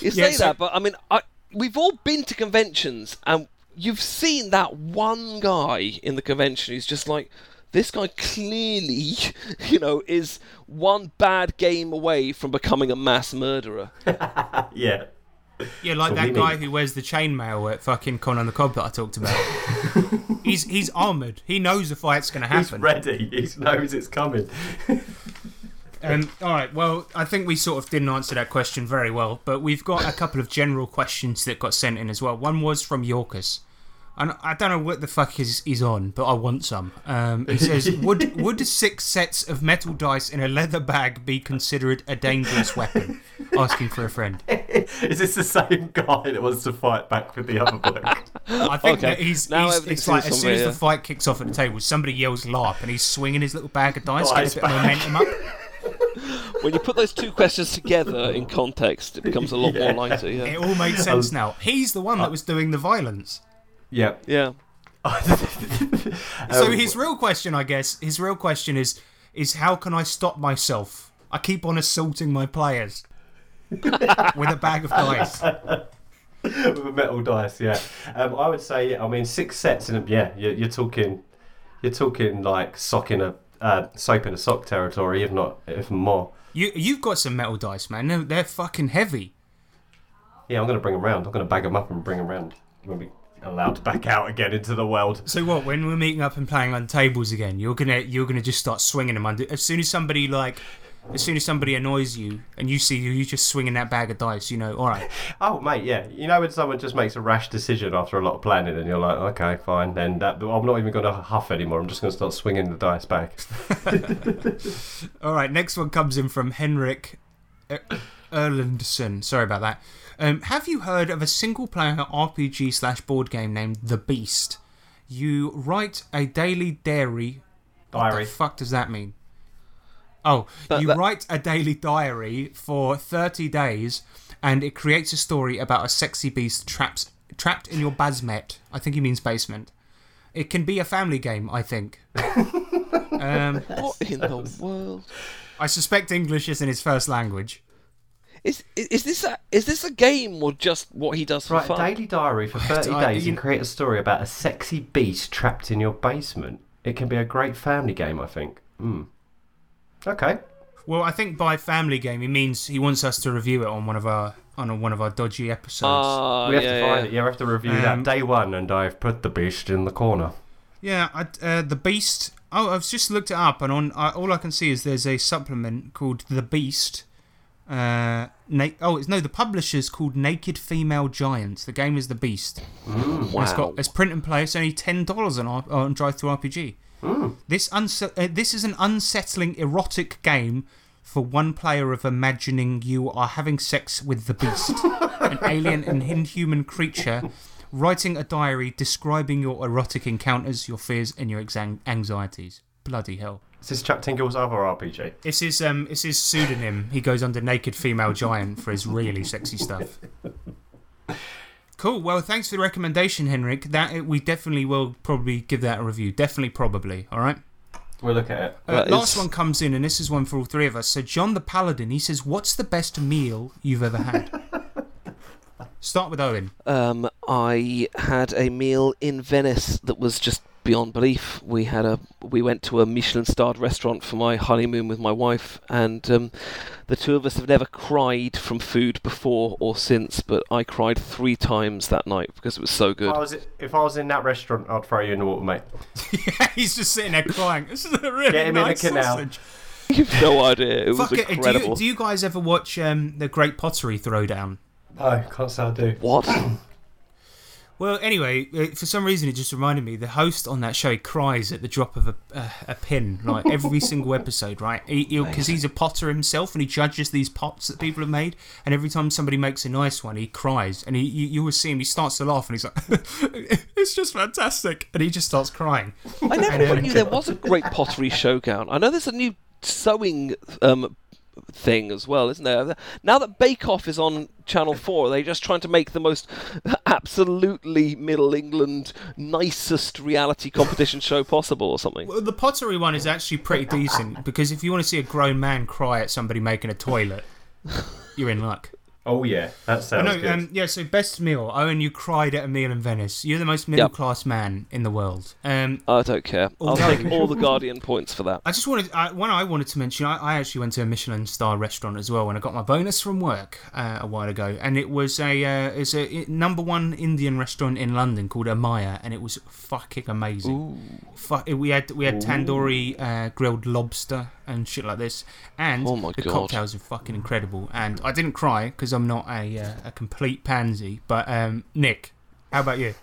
[SPEAKER 4] You
[SPEAKER 2] Yeah,
[SPEAKER 4] say
[SPEAKER 2] so-
[SPEAKER 4] that, but I mean, I, we've all been to conventions, and you've seen that one guy in the convention who's just like, this guy clearly, you know, is one bad game away from becoming a mass murderer.
[SPEAKER 3] yeah.
[SPEAKER 2] Yeah, like that guy
[SPEAKER 3] need-
[SPEAKER 2] who wears the chainmail at fucking Conan the Cob that I talked about. he's he's armoured. He knows the fight's going to happen.
[SPEAKER 3] He's ready. He knows it's coming.
[SPEAKER 2] Um, all right. Well, I think we sort of didn't answer that question very well, but we've got a couple of general questions that got sent in as well. One was from Yorkus. And I don't know what the fuck is he's on, but I want some. Um, he says, "Would would six sets of metal dice in a leather bag be considered a dangerous weapon?" Asking for a friend.
[SPEAKER 3] Is this the same guy that wants to fight back with the other bloke?
[SPEAKER 2] I think
[SPEAKER 4] Okay,
[SPEAKER 2] that he's,
[SPEAKER 4] now
[SPEAKER 2] he's
[SPEAKER 4] everything
[SPEAKER 2] it's like as soon as
[SPEAKER 4] familiar.
[SPEAKER 2] the fight kicks off at the table, somebody yells "LARP" and he's swinging his little bag of dice,
[SPEAKER 3] Dice
[SPEAKER 2] getting a bit of momentum up.
[SPEAKER 4] when you put those two questions together in context, it becomes a lot
[SPEAKER 3] Yeah.
[SPEAKER 4] more lighter. Yeah.
[SPEAKER 2] It all makes sense now. He's the one that was doing the violence.
[SPEAKER 3] Yeah.
[SPEAKER 4] Yeah.
[SPEAKER 2] So
[SPEAKER 3] Um,
[SPEAKER 2] his real question, I guess, his real question is is how can I stop myself? I keep on assaulting my players with a bag of dice.
[SPEAKER 3] with a metal dice, yeah. Um, I would say, I mean, six sets, and yeah, you're, you're talking, you're talking like sock in a uh, soap in a sock territory, if not, if more.
[SPEAKER 2] You you've got some metal dice, man. They're, they're fucking heavy.
[SPEAKER 3] Yeah, I'm gonna bring them round. I'm gonna bag them up and bring them round. When we allowed to back out again into the world.
[SPEAKER 2] So what? When we're meeting up and playing on tables again, you're gonna you're gonna just start swinging them under. As soon as somebody like, as soon as somebody annoys you and you see you, you just swinging that bag of dice, you know, all right,
[SPEAKER 3] Oh, mate, yeah. You know when someone just makes a rash decision after a lot of planning, and you're like, okay, fine, then that, I'm not even gonna huff anymore. I'm just gonna start swinging the dice back.
[SPEAKER 2] all right. Next one comes in from Henrik Er- Erlandson. Sorry about that. Um, have you heard of a single-player RPG slash board game named The Beast? You write a daily diary. What
[SPEAKER 3] Diary.
[SPEAKER 2] the fuck does that mean? Oh,
[SPEAKER 4] That-
[SPEAKER 2] you
[SPEAKER 4] that-
[SPEAKER 2] write a daily diary for 30 days and it creates a story about a sexy beast trapped trapped in your basement. I think he means basement. It can be a family game, I think. um,
[SPEAKER 4] What in the world?
[SPEAKER 2] I suspect English isn't his first language.
[SPEAKER 4] Is, is is this a is this a game or just what he does for
[SPEAKER 3] Right,
[SPEAKER 4] fun?
[SPEAKER 3] daily diary for 30
[SPEAKER 2] I-
[SPEAKER 3] days
[SPEAKER 2] you-
[SPEAKER 3] and create a story about a sexy beast trapped in your basement. It can be a great family game, I think. Hmm. Okay.
[SPEAKER 2] Well, I think by family game he means he wants us to review it on one of our on a, one of our dodgy episodes.
[SPEAKER 4] Ah,
[SPEAKER 3] we have
[SPEAKER 4] yeah,
[SPEAKER 3] to find
[SPEAKER 4] yeah.
[SPEAKER 3] it. Yeah, we have to review
[SPEAKER 2] Um,
[SPEAKER 3] that day one, and I've put the beast in the corner.
[SPEAKER 2] Yeah, I, uh, the Beast. Oh, I've just looked it up, and on uh, all I can see is there's a supplement called The Beast. Uh, na- oh, it's no, the publisher's called Naked Female Giant. The game is The Beast. It's
[SPEAKER 4] Wow.
[SPEAKER 2] got it's print and play. It's only ten dollars on R- on DriveThruRPG. This unse- uh, this is an unsettling erotic game for one player of imagining you are having sex with the beast, an alien and inhuman creature, writing a diary describing your erotic encounters, your fears, and your anxieties. Bloody hell!
[SPEAKER 3] This is this Chuck Tingle's other RPG?
[SPEAKER 2] It's his um, it's his pseudonym. He goes under Naked Female Giant for his really sexy stuff. Cool. Well, thanks for the recommendation, Henrik. That we definitely will probably give that a review. Definitely, probably. All right.
[SPEAKER 3] We'll look at it.
[SPEAKER 2] Uh, last
[SPEAKER 4] is-
[SPEAKER 2] one comes in, and this is one for all three of us. So, John the Paladin, he says, "What's the best meal you've ever had?" Start with Owen.
[SPEAKER 4] Um, I had a meal in Venice that was just beyond belief. We had a we went to a Michelin-starred restaurant for my honeymoon with my wife, and um, the two of us have never cried from food before or since. But I cried three times that night because it was so
[SPEAKER 3] If
[SPEAKER 4] good.
[SPEAKER 3] I, was, if I was in that restaurant, I'd throw you in the water, mate.
[SPEAKER 2] yeah, He's just sitting there crying. This is a really
[SPEAKER 3] Get him in the
[SPEAKER 2] nice
[SPEAKER 3] canal.
[SPEAKER 2] sausage.
[SPEAKER 4] You've no idea. It
[SPEAKER 2] Fuck
[SPEAKER 4] was
[SPEAKER 2] it. Do
[SPEAKER 4] incredible.
[SPEAKER 2] you, do you guys ever watch um, the Great Pottery Throwdown?
[SPEAKER 3] No, can't say I do.
[SPEAKER 4] What?
[SPEAKER 2] Well, anyway, uh, for some reason, it just reminded me the host on that show he cries at the drop of a uh, a pin, like every single episode, right? Because he's a potter himself and he judges these pots that people have made, and every time somebody makes a nice one, he cries, and he you, you always see him. He starts to laugh, and he's like, "It's just fantastic," and he just starts crying.
[SPEAKER 4] I never
[SPEAKER 2] And, um,
[SPEAKER 4] knew there was a great pottery showdown. I know there's a new sewing um, thing as well, isn't there? Now that Bake Off is on Channel 4, are they just trying to make the most absolutely Middle England nicest reality competition show possible or something?
[SPEAKER 2] Well, the pottery one is actually pretty decent because if you want to see a grown man cry at somebody making a toilet, you're in luck.
[SPEAKER 3] Oh yeah, that sounds
[SPEAKER 2] no,
[SPEAKER 3] good.
[SPEAKER 2] um, yeah. So best meal. Owen, you cried at a meal in Venice. You're the most middle class man in the world. Um,
[SPEAKER 4] I don't care. I'll take all the Guardian points for that.
[SPEAKER 2] I just wanted I, one I wanted to mention. I, I actually went to a Michelin star restaurant as well when I got my bonus from work uh, a while ago, and it was a uh, it's a i- number one Indian restaurant in London called Amaya, and it was fucking amazing. Fu- we had we had tandoori uh, grilled lobster and shit like this, and
[SPEAKER 4] Oh my
[SPEAKER 2] the
[SPEAKER 4] God.
[SPEAKER 2] cocktails are fucking incredible. And I didn't cry because I'm not a uh, a complete pansy. But um, Nick, how about you?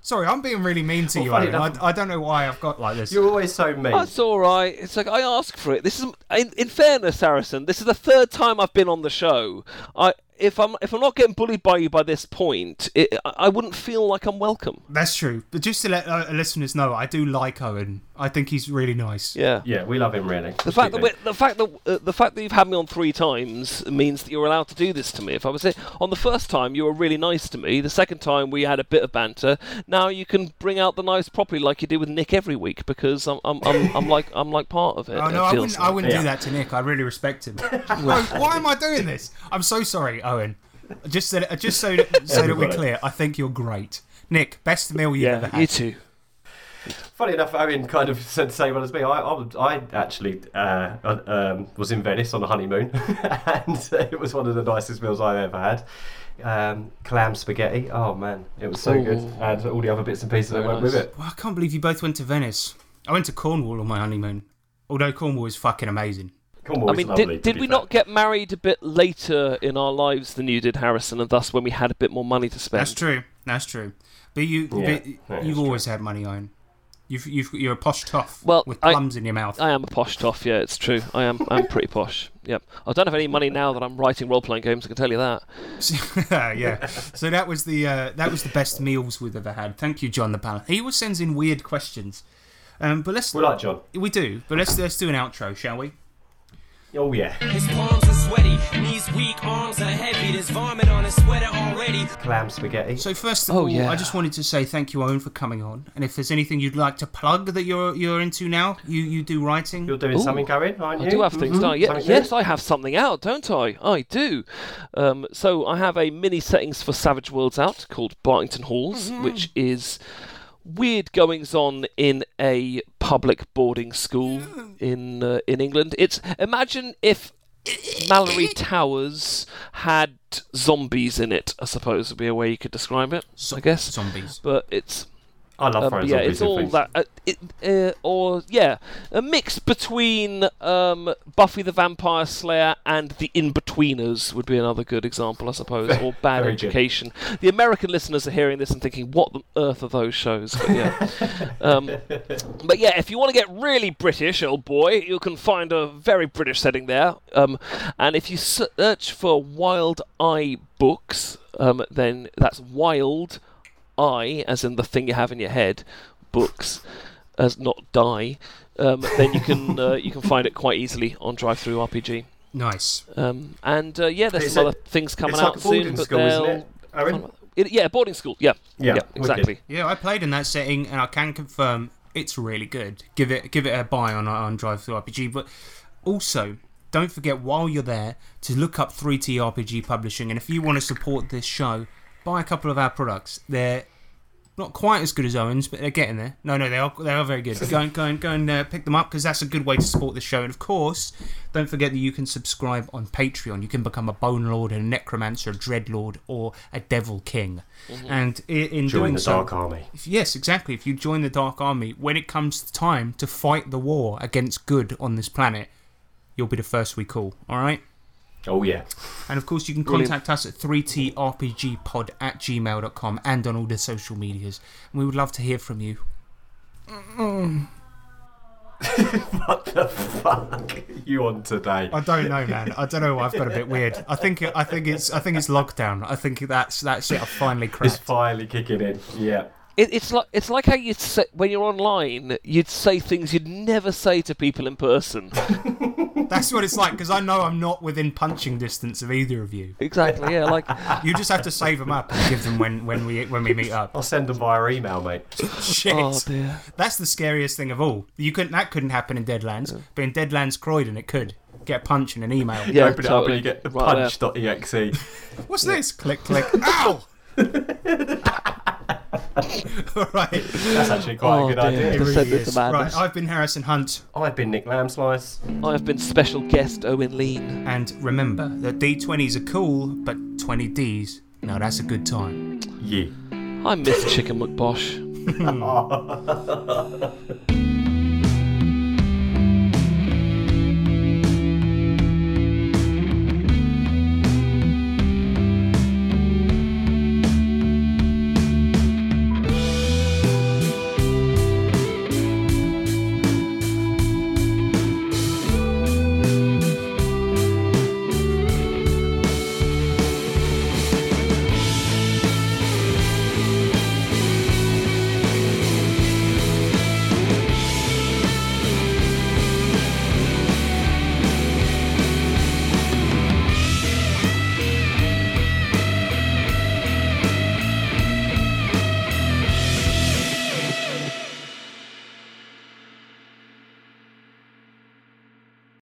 [SPEAKER 2] Sorry, I'm being really mean to
[SPEAKER 3] Well,
[SPEAKER 2] you,
[SPEAKER 3] funny enough-
[SPEAKER 2] I, I don't know why I've got like this.
[SPEAKER 3] You're always so mean.
[SPEAKER 4] That's all right. It's like I ask for it. This is, in, in fairness, Harrison. This is the third time I've been on the show. I, if I'm, if I'm not getting bullied by you by this point, it, I I wouldn't feel like I'm welcome.
[SPEAKER 2] That's true. But just to let uh, listeners know, I do like Owen. I think he's really nice.
[SPEAKER 4] Yeah.
[SPEAKER 3] Yeah, we love him really.
[SPEAKER 4] The fact that we the fact that uh, the fact that you've had me on three times means that you're allowed to do this to me. If I was it on the first time, you were really nice to me. The second time, we had a bit of banter. Now you can bring out the knives properly, like you do with Nick every week, because I'm I'm, I'm, I'm like I'm like part of it.
[SPEAKER 2] Oh
[SPEAKER 4] it
[SPEAKER 2] I wouldn't. I wouldn't
[SPEAKER 3] Yeah.
[SPEAKER 2] do that to Nick. I really respect him. why, why am I doing this? I'm so sorry, Owen. Just so that, just so that, so that we're clear, I think you're great. Nick, best meal you've ever
[SPEAKER 4] Yeah,
[SPEAKER 2] had.
[SPEAKER 4] you too.
[SPEAKER 3] Funny enough, I mean, kind of said the same one as me. I, I, I actually uh, uh, um, was in Venice on a honeymoon, and it was one of the nicest meals I've ever had. Um, clam spaghetti. Oh man, it was so good, and all the other bits and pieces that
[SPEAKER 4] Very
[SPEAKER 3] went with it.
[SPEAKER 2] Well, I can't believe you both went to Venice. I went to Cornwall on my honeymoon. Although Cornwall is fucking amazing.
[SPEAKER 3] Cornwall
[SPEAKER 4] I
[SPEAKER 3] is
[SPEAKER 4] mean,
[SPEAKER 3] lovely,
[SPEAKER 4] did,
[SPEAKER 3] to
[SPEAKER 4] did
[SPEAKER 3] be
[SPEAKER 4] we
[SPEAKER 3] fair.
[SPEAKER 4] not get married a bit later in our lives than you did, Harrison, and thus when we had a bit more money to spend?
[SPEAKER 2] That's true. That's true. But you,
[SPEAKER 3] Yeah,
[SPEAKER 2] but
[SPEAKER 3] that
[SPEAKER 2] you've
[SPEAKER 3] is
[SPEAKER 2] always had money, Owen. You've, you've, you're a posh toff
[SPEAKER 4] Well,
[SPEAKER 2] with
[SPEAKER 4] I-
[SPEAKER 2] plums in your mouth.
[SPEAKER 4] I am a posh toff, yeah, it's true. I am I'm pretty posh. Yep. I don't have any money now that I'm writing role playing games, I can tell you that.
[SPEAKER 2] yeah. So that was the uh, that was the best meals we've ever had. Thank you, John the Pal. He always sends in weird questions. Um, but let's
[SPEAKER 3] We like John.
[SPEAKER 2] we do. But let's let's do an outro, shall we?
[SPEAKER 3] Oh yeah,
[SPEAKER 8] His palms are sweaty, knees weak, arms are heavy. There's vomit on his sweater already.
[SPEAKER 3] clam spaghetti.
[SPEAKER 2] So first of
[SPEAKER 4] Oh,
[SPEAKER 2] all,
[SPEAKER 4] yeah.
[SPEAKER 2] I just wanted to say thank you, Owen, for coming on. And if there's anything you'd like to plug that you're you're into now, you you do writing.
[SPEAKER 3] You're doing
[SPEAKER 4] Ooh.
[SPEAKER 3] something, Owen, aren't you?
[SPEAKER 4] I do have things,
[SPEAKER 3] Mhm.
[SPEAKER 4] don't Yeah, yes. I have something out, don't I? I do. Um, so I have a mini settings for Savage Worlds out called Bartington Halls, which is weird goings on in a public boarding school in uh, in England. It's imagine if Malory Towers had zombies in it. I suppose would be a way you could describe it. I guess.
[SPEAKER 2] zombies.
[SPEAKER 4] But it's
[SPEAKER 3] I love
[SPEAKER 4] um, yeah, it's all
[SPEAKER 3] things.
[SPEAKER 4] that. Uh, it, uh, or yeah, a mix between um, Buffy the Vampire Slayer and the Inbetweeners would be another good example, I suppose, or Bad
[SPEAKER 3] Very good.
[SPEAKER 4] Education. The American listeners are hearing this and thinking, "What the earth are those shows?" But yeah, um, but yeah, if you want to get really British, old boy, you can find a very British setting there. Um, and if you search for Wild Eye Books, um, then that's Wild Eye, as in the thing you have in your head, books, as not die. Um, then you can uh, you can find it quite easily on DriveThruRPG.
[SPEAKER 2] Nice.
[SPEAKER 4] Um, and uh, yeah, there's
[SPEAKER 3] It's
[SPEAKER 4] some
[SPEAKER 3] a-
[SPEAKER 4] other things coming
[SPEAKER 3] it's
[SPEAKER 4] out
[SPEAKER 3] like a boarding
[SPEAKER 4] soon, but
[SPEAKER 3] school, isn't
[SPEAKER 4] they'll.
[SPEAKER 3] it, Owen?
[SPEAKER 4] It- yeah, boarding school. Yeah,
[SPEAKER 3] Yeah, wicked.
[SPEAKER 4] exactly.
[SPEAKER 2] Yeah, I played in that setting, and I can confirm it's really good. Give it give it a buy on on DriveThruRPG. But also, don't forget while you're there to look up 3T RPG Publishing, and if you want to support this show, buy a couple of our products. They're not quite as good as Owens, but they're getting there. No, no, they are they are very good. Go and go and go and uh, pick them up because that's a good way to support the show. And of course, don't forget that you can subscribe on Patreon. You can become a Bone Lord, a Necromancer, a Dreadlord, or a Devil King. And i- in
[SPEAKER 3] Join
[SPEAKER 2] doing
[SPEAKER 3] the
[SPEAKER 2] so,
[SPEAKER 3] Dark Army.
[SPEAKER 2] if- Yes, exactly. If you join the Dark Army, when it comes time to fight the war against good on this planet, you'll be the first we call. All right.
[SPEAKER 3] Oh yeah.
[SPEAKER 2] And of course, you can
[SPEAKER 4] Brilliant.
[SPEAKER 2] contact us at 3trpgpod at gmail.com and on all the social medias. And we would love to hear from you.
[SPEAKER 3] What the fuck are you on today?
[SPEAKER 2] I don't know, man. I don't know. I've got a bit weird. I think. I think it's. I think it's lockdown. I think that's that's it. I finally cracked.
[SPEAKER 3] It's finally kicking in. Yeah.
[SPEAKER 4] It, it's like it's like how you'd say when you're online, you'd say things you'd never say to people in person.
[SPEAKER 2] That's what it's like because I know I'm not within punching distance of either of you.
[SPEAKER 4] exactly. Yeah. Like
[SPEAKER 2] You just have to save them up and give them when when we when we meet up.
[SPEAKER 3] I'll send them via email, mate.
[SPEAKER 2] Shit.
[SPEAKER 4] oh dear.
[SPEAKER 2] That's the scariest thing of all. You couldn't. That couldn't happen in Deadlands, but in Deadlands Croydon, it could. get a punch in an email.
[SPEAKER 4] Yeah,
[SPEAKER 3] Open it up and you get the
[SPEAKER 4] Right
[SPEAKER 3] punch.exe.
[SPEAKER 2] What's this? Click, click. Ow! right.
[SPEAKER 3] That's actually quite
[SPEAKER 4] Oh,
[SPEAKER 3] a good
[SPEAKER 4] dear.
[SPEAKER 3] idea.
[SPEAKER 2] It really is. Right, I've been Harrison Hunt,
[SPEAKER 3] I've been Nick Lambslice.
[SPEAKER 4] I've been special guest Owen Lean.
[SPEAKER 2] and remember that D20s are cool, but 20Ds, no, that's a good time.
[SPEAKER 3] Yeah.
[SPEAKER 4] I miss Chicken McBosh.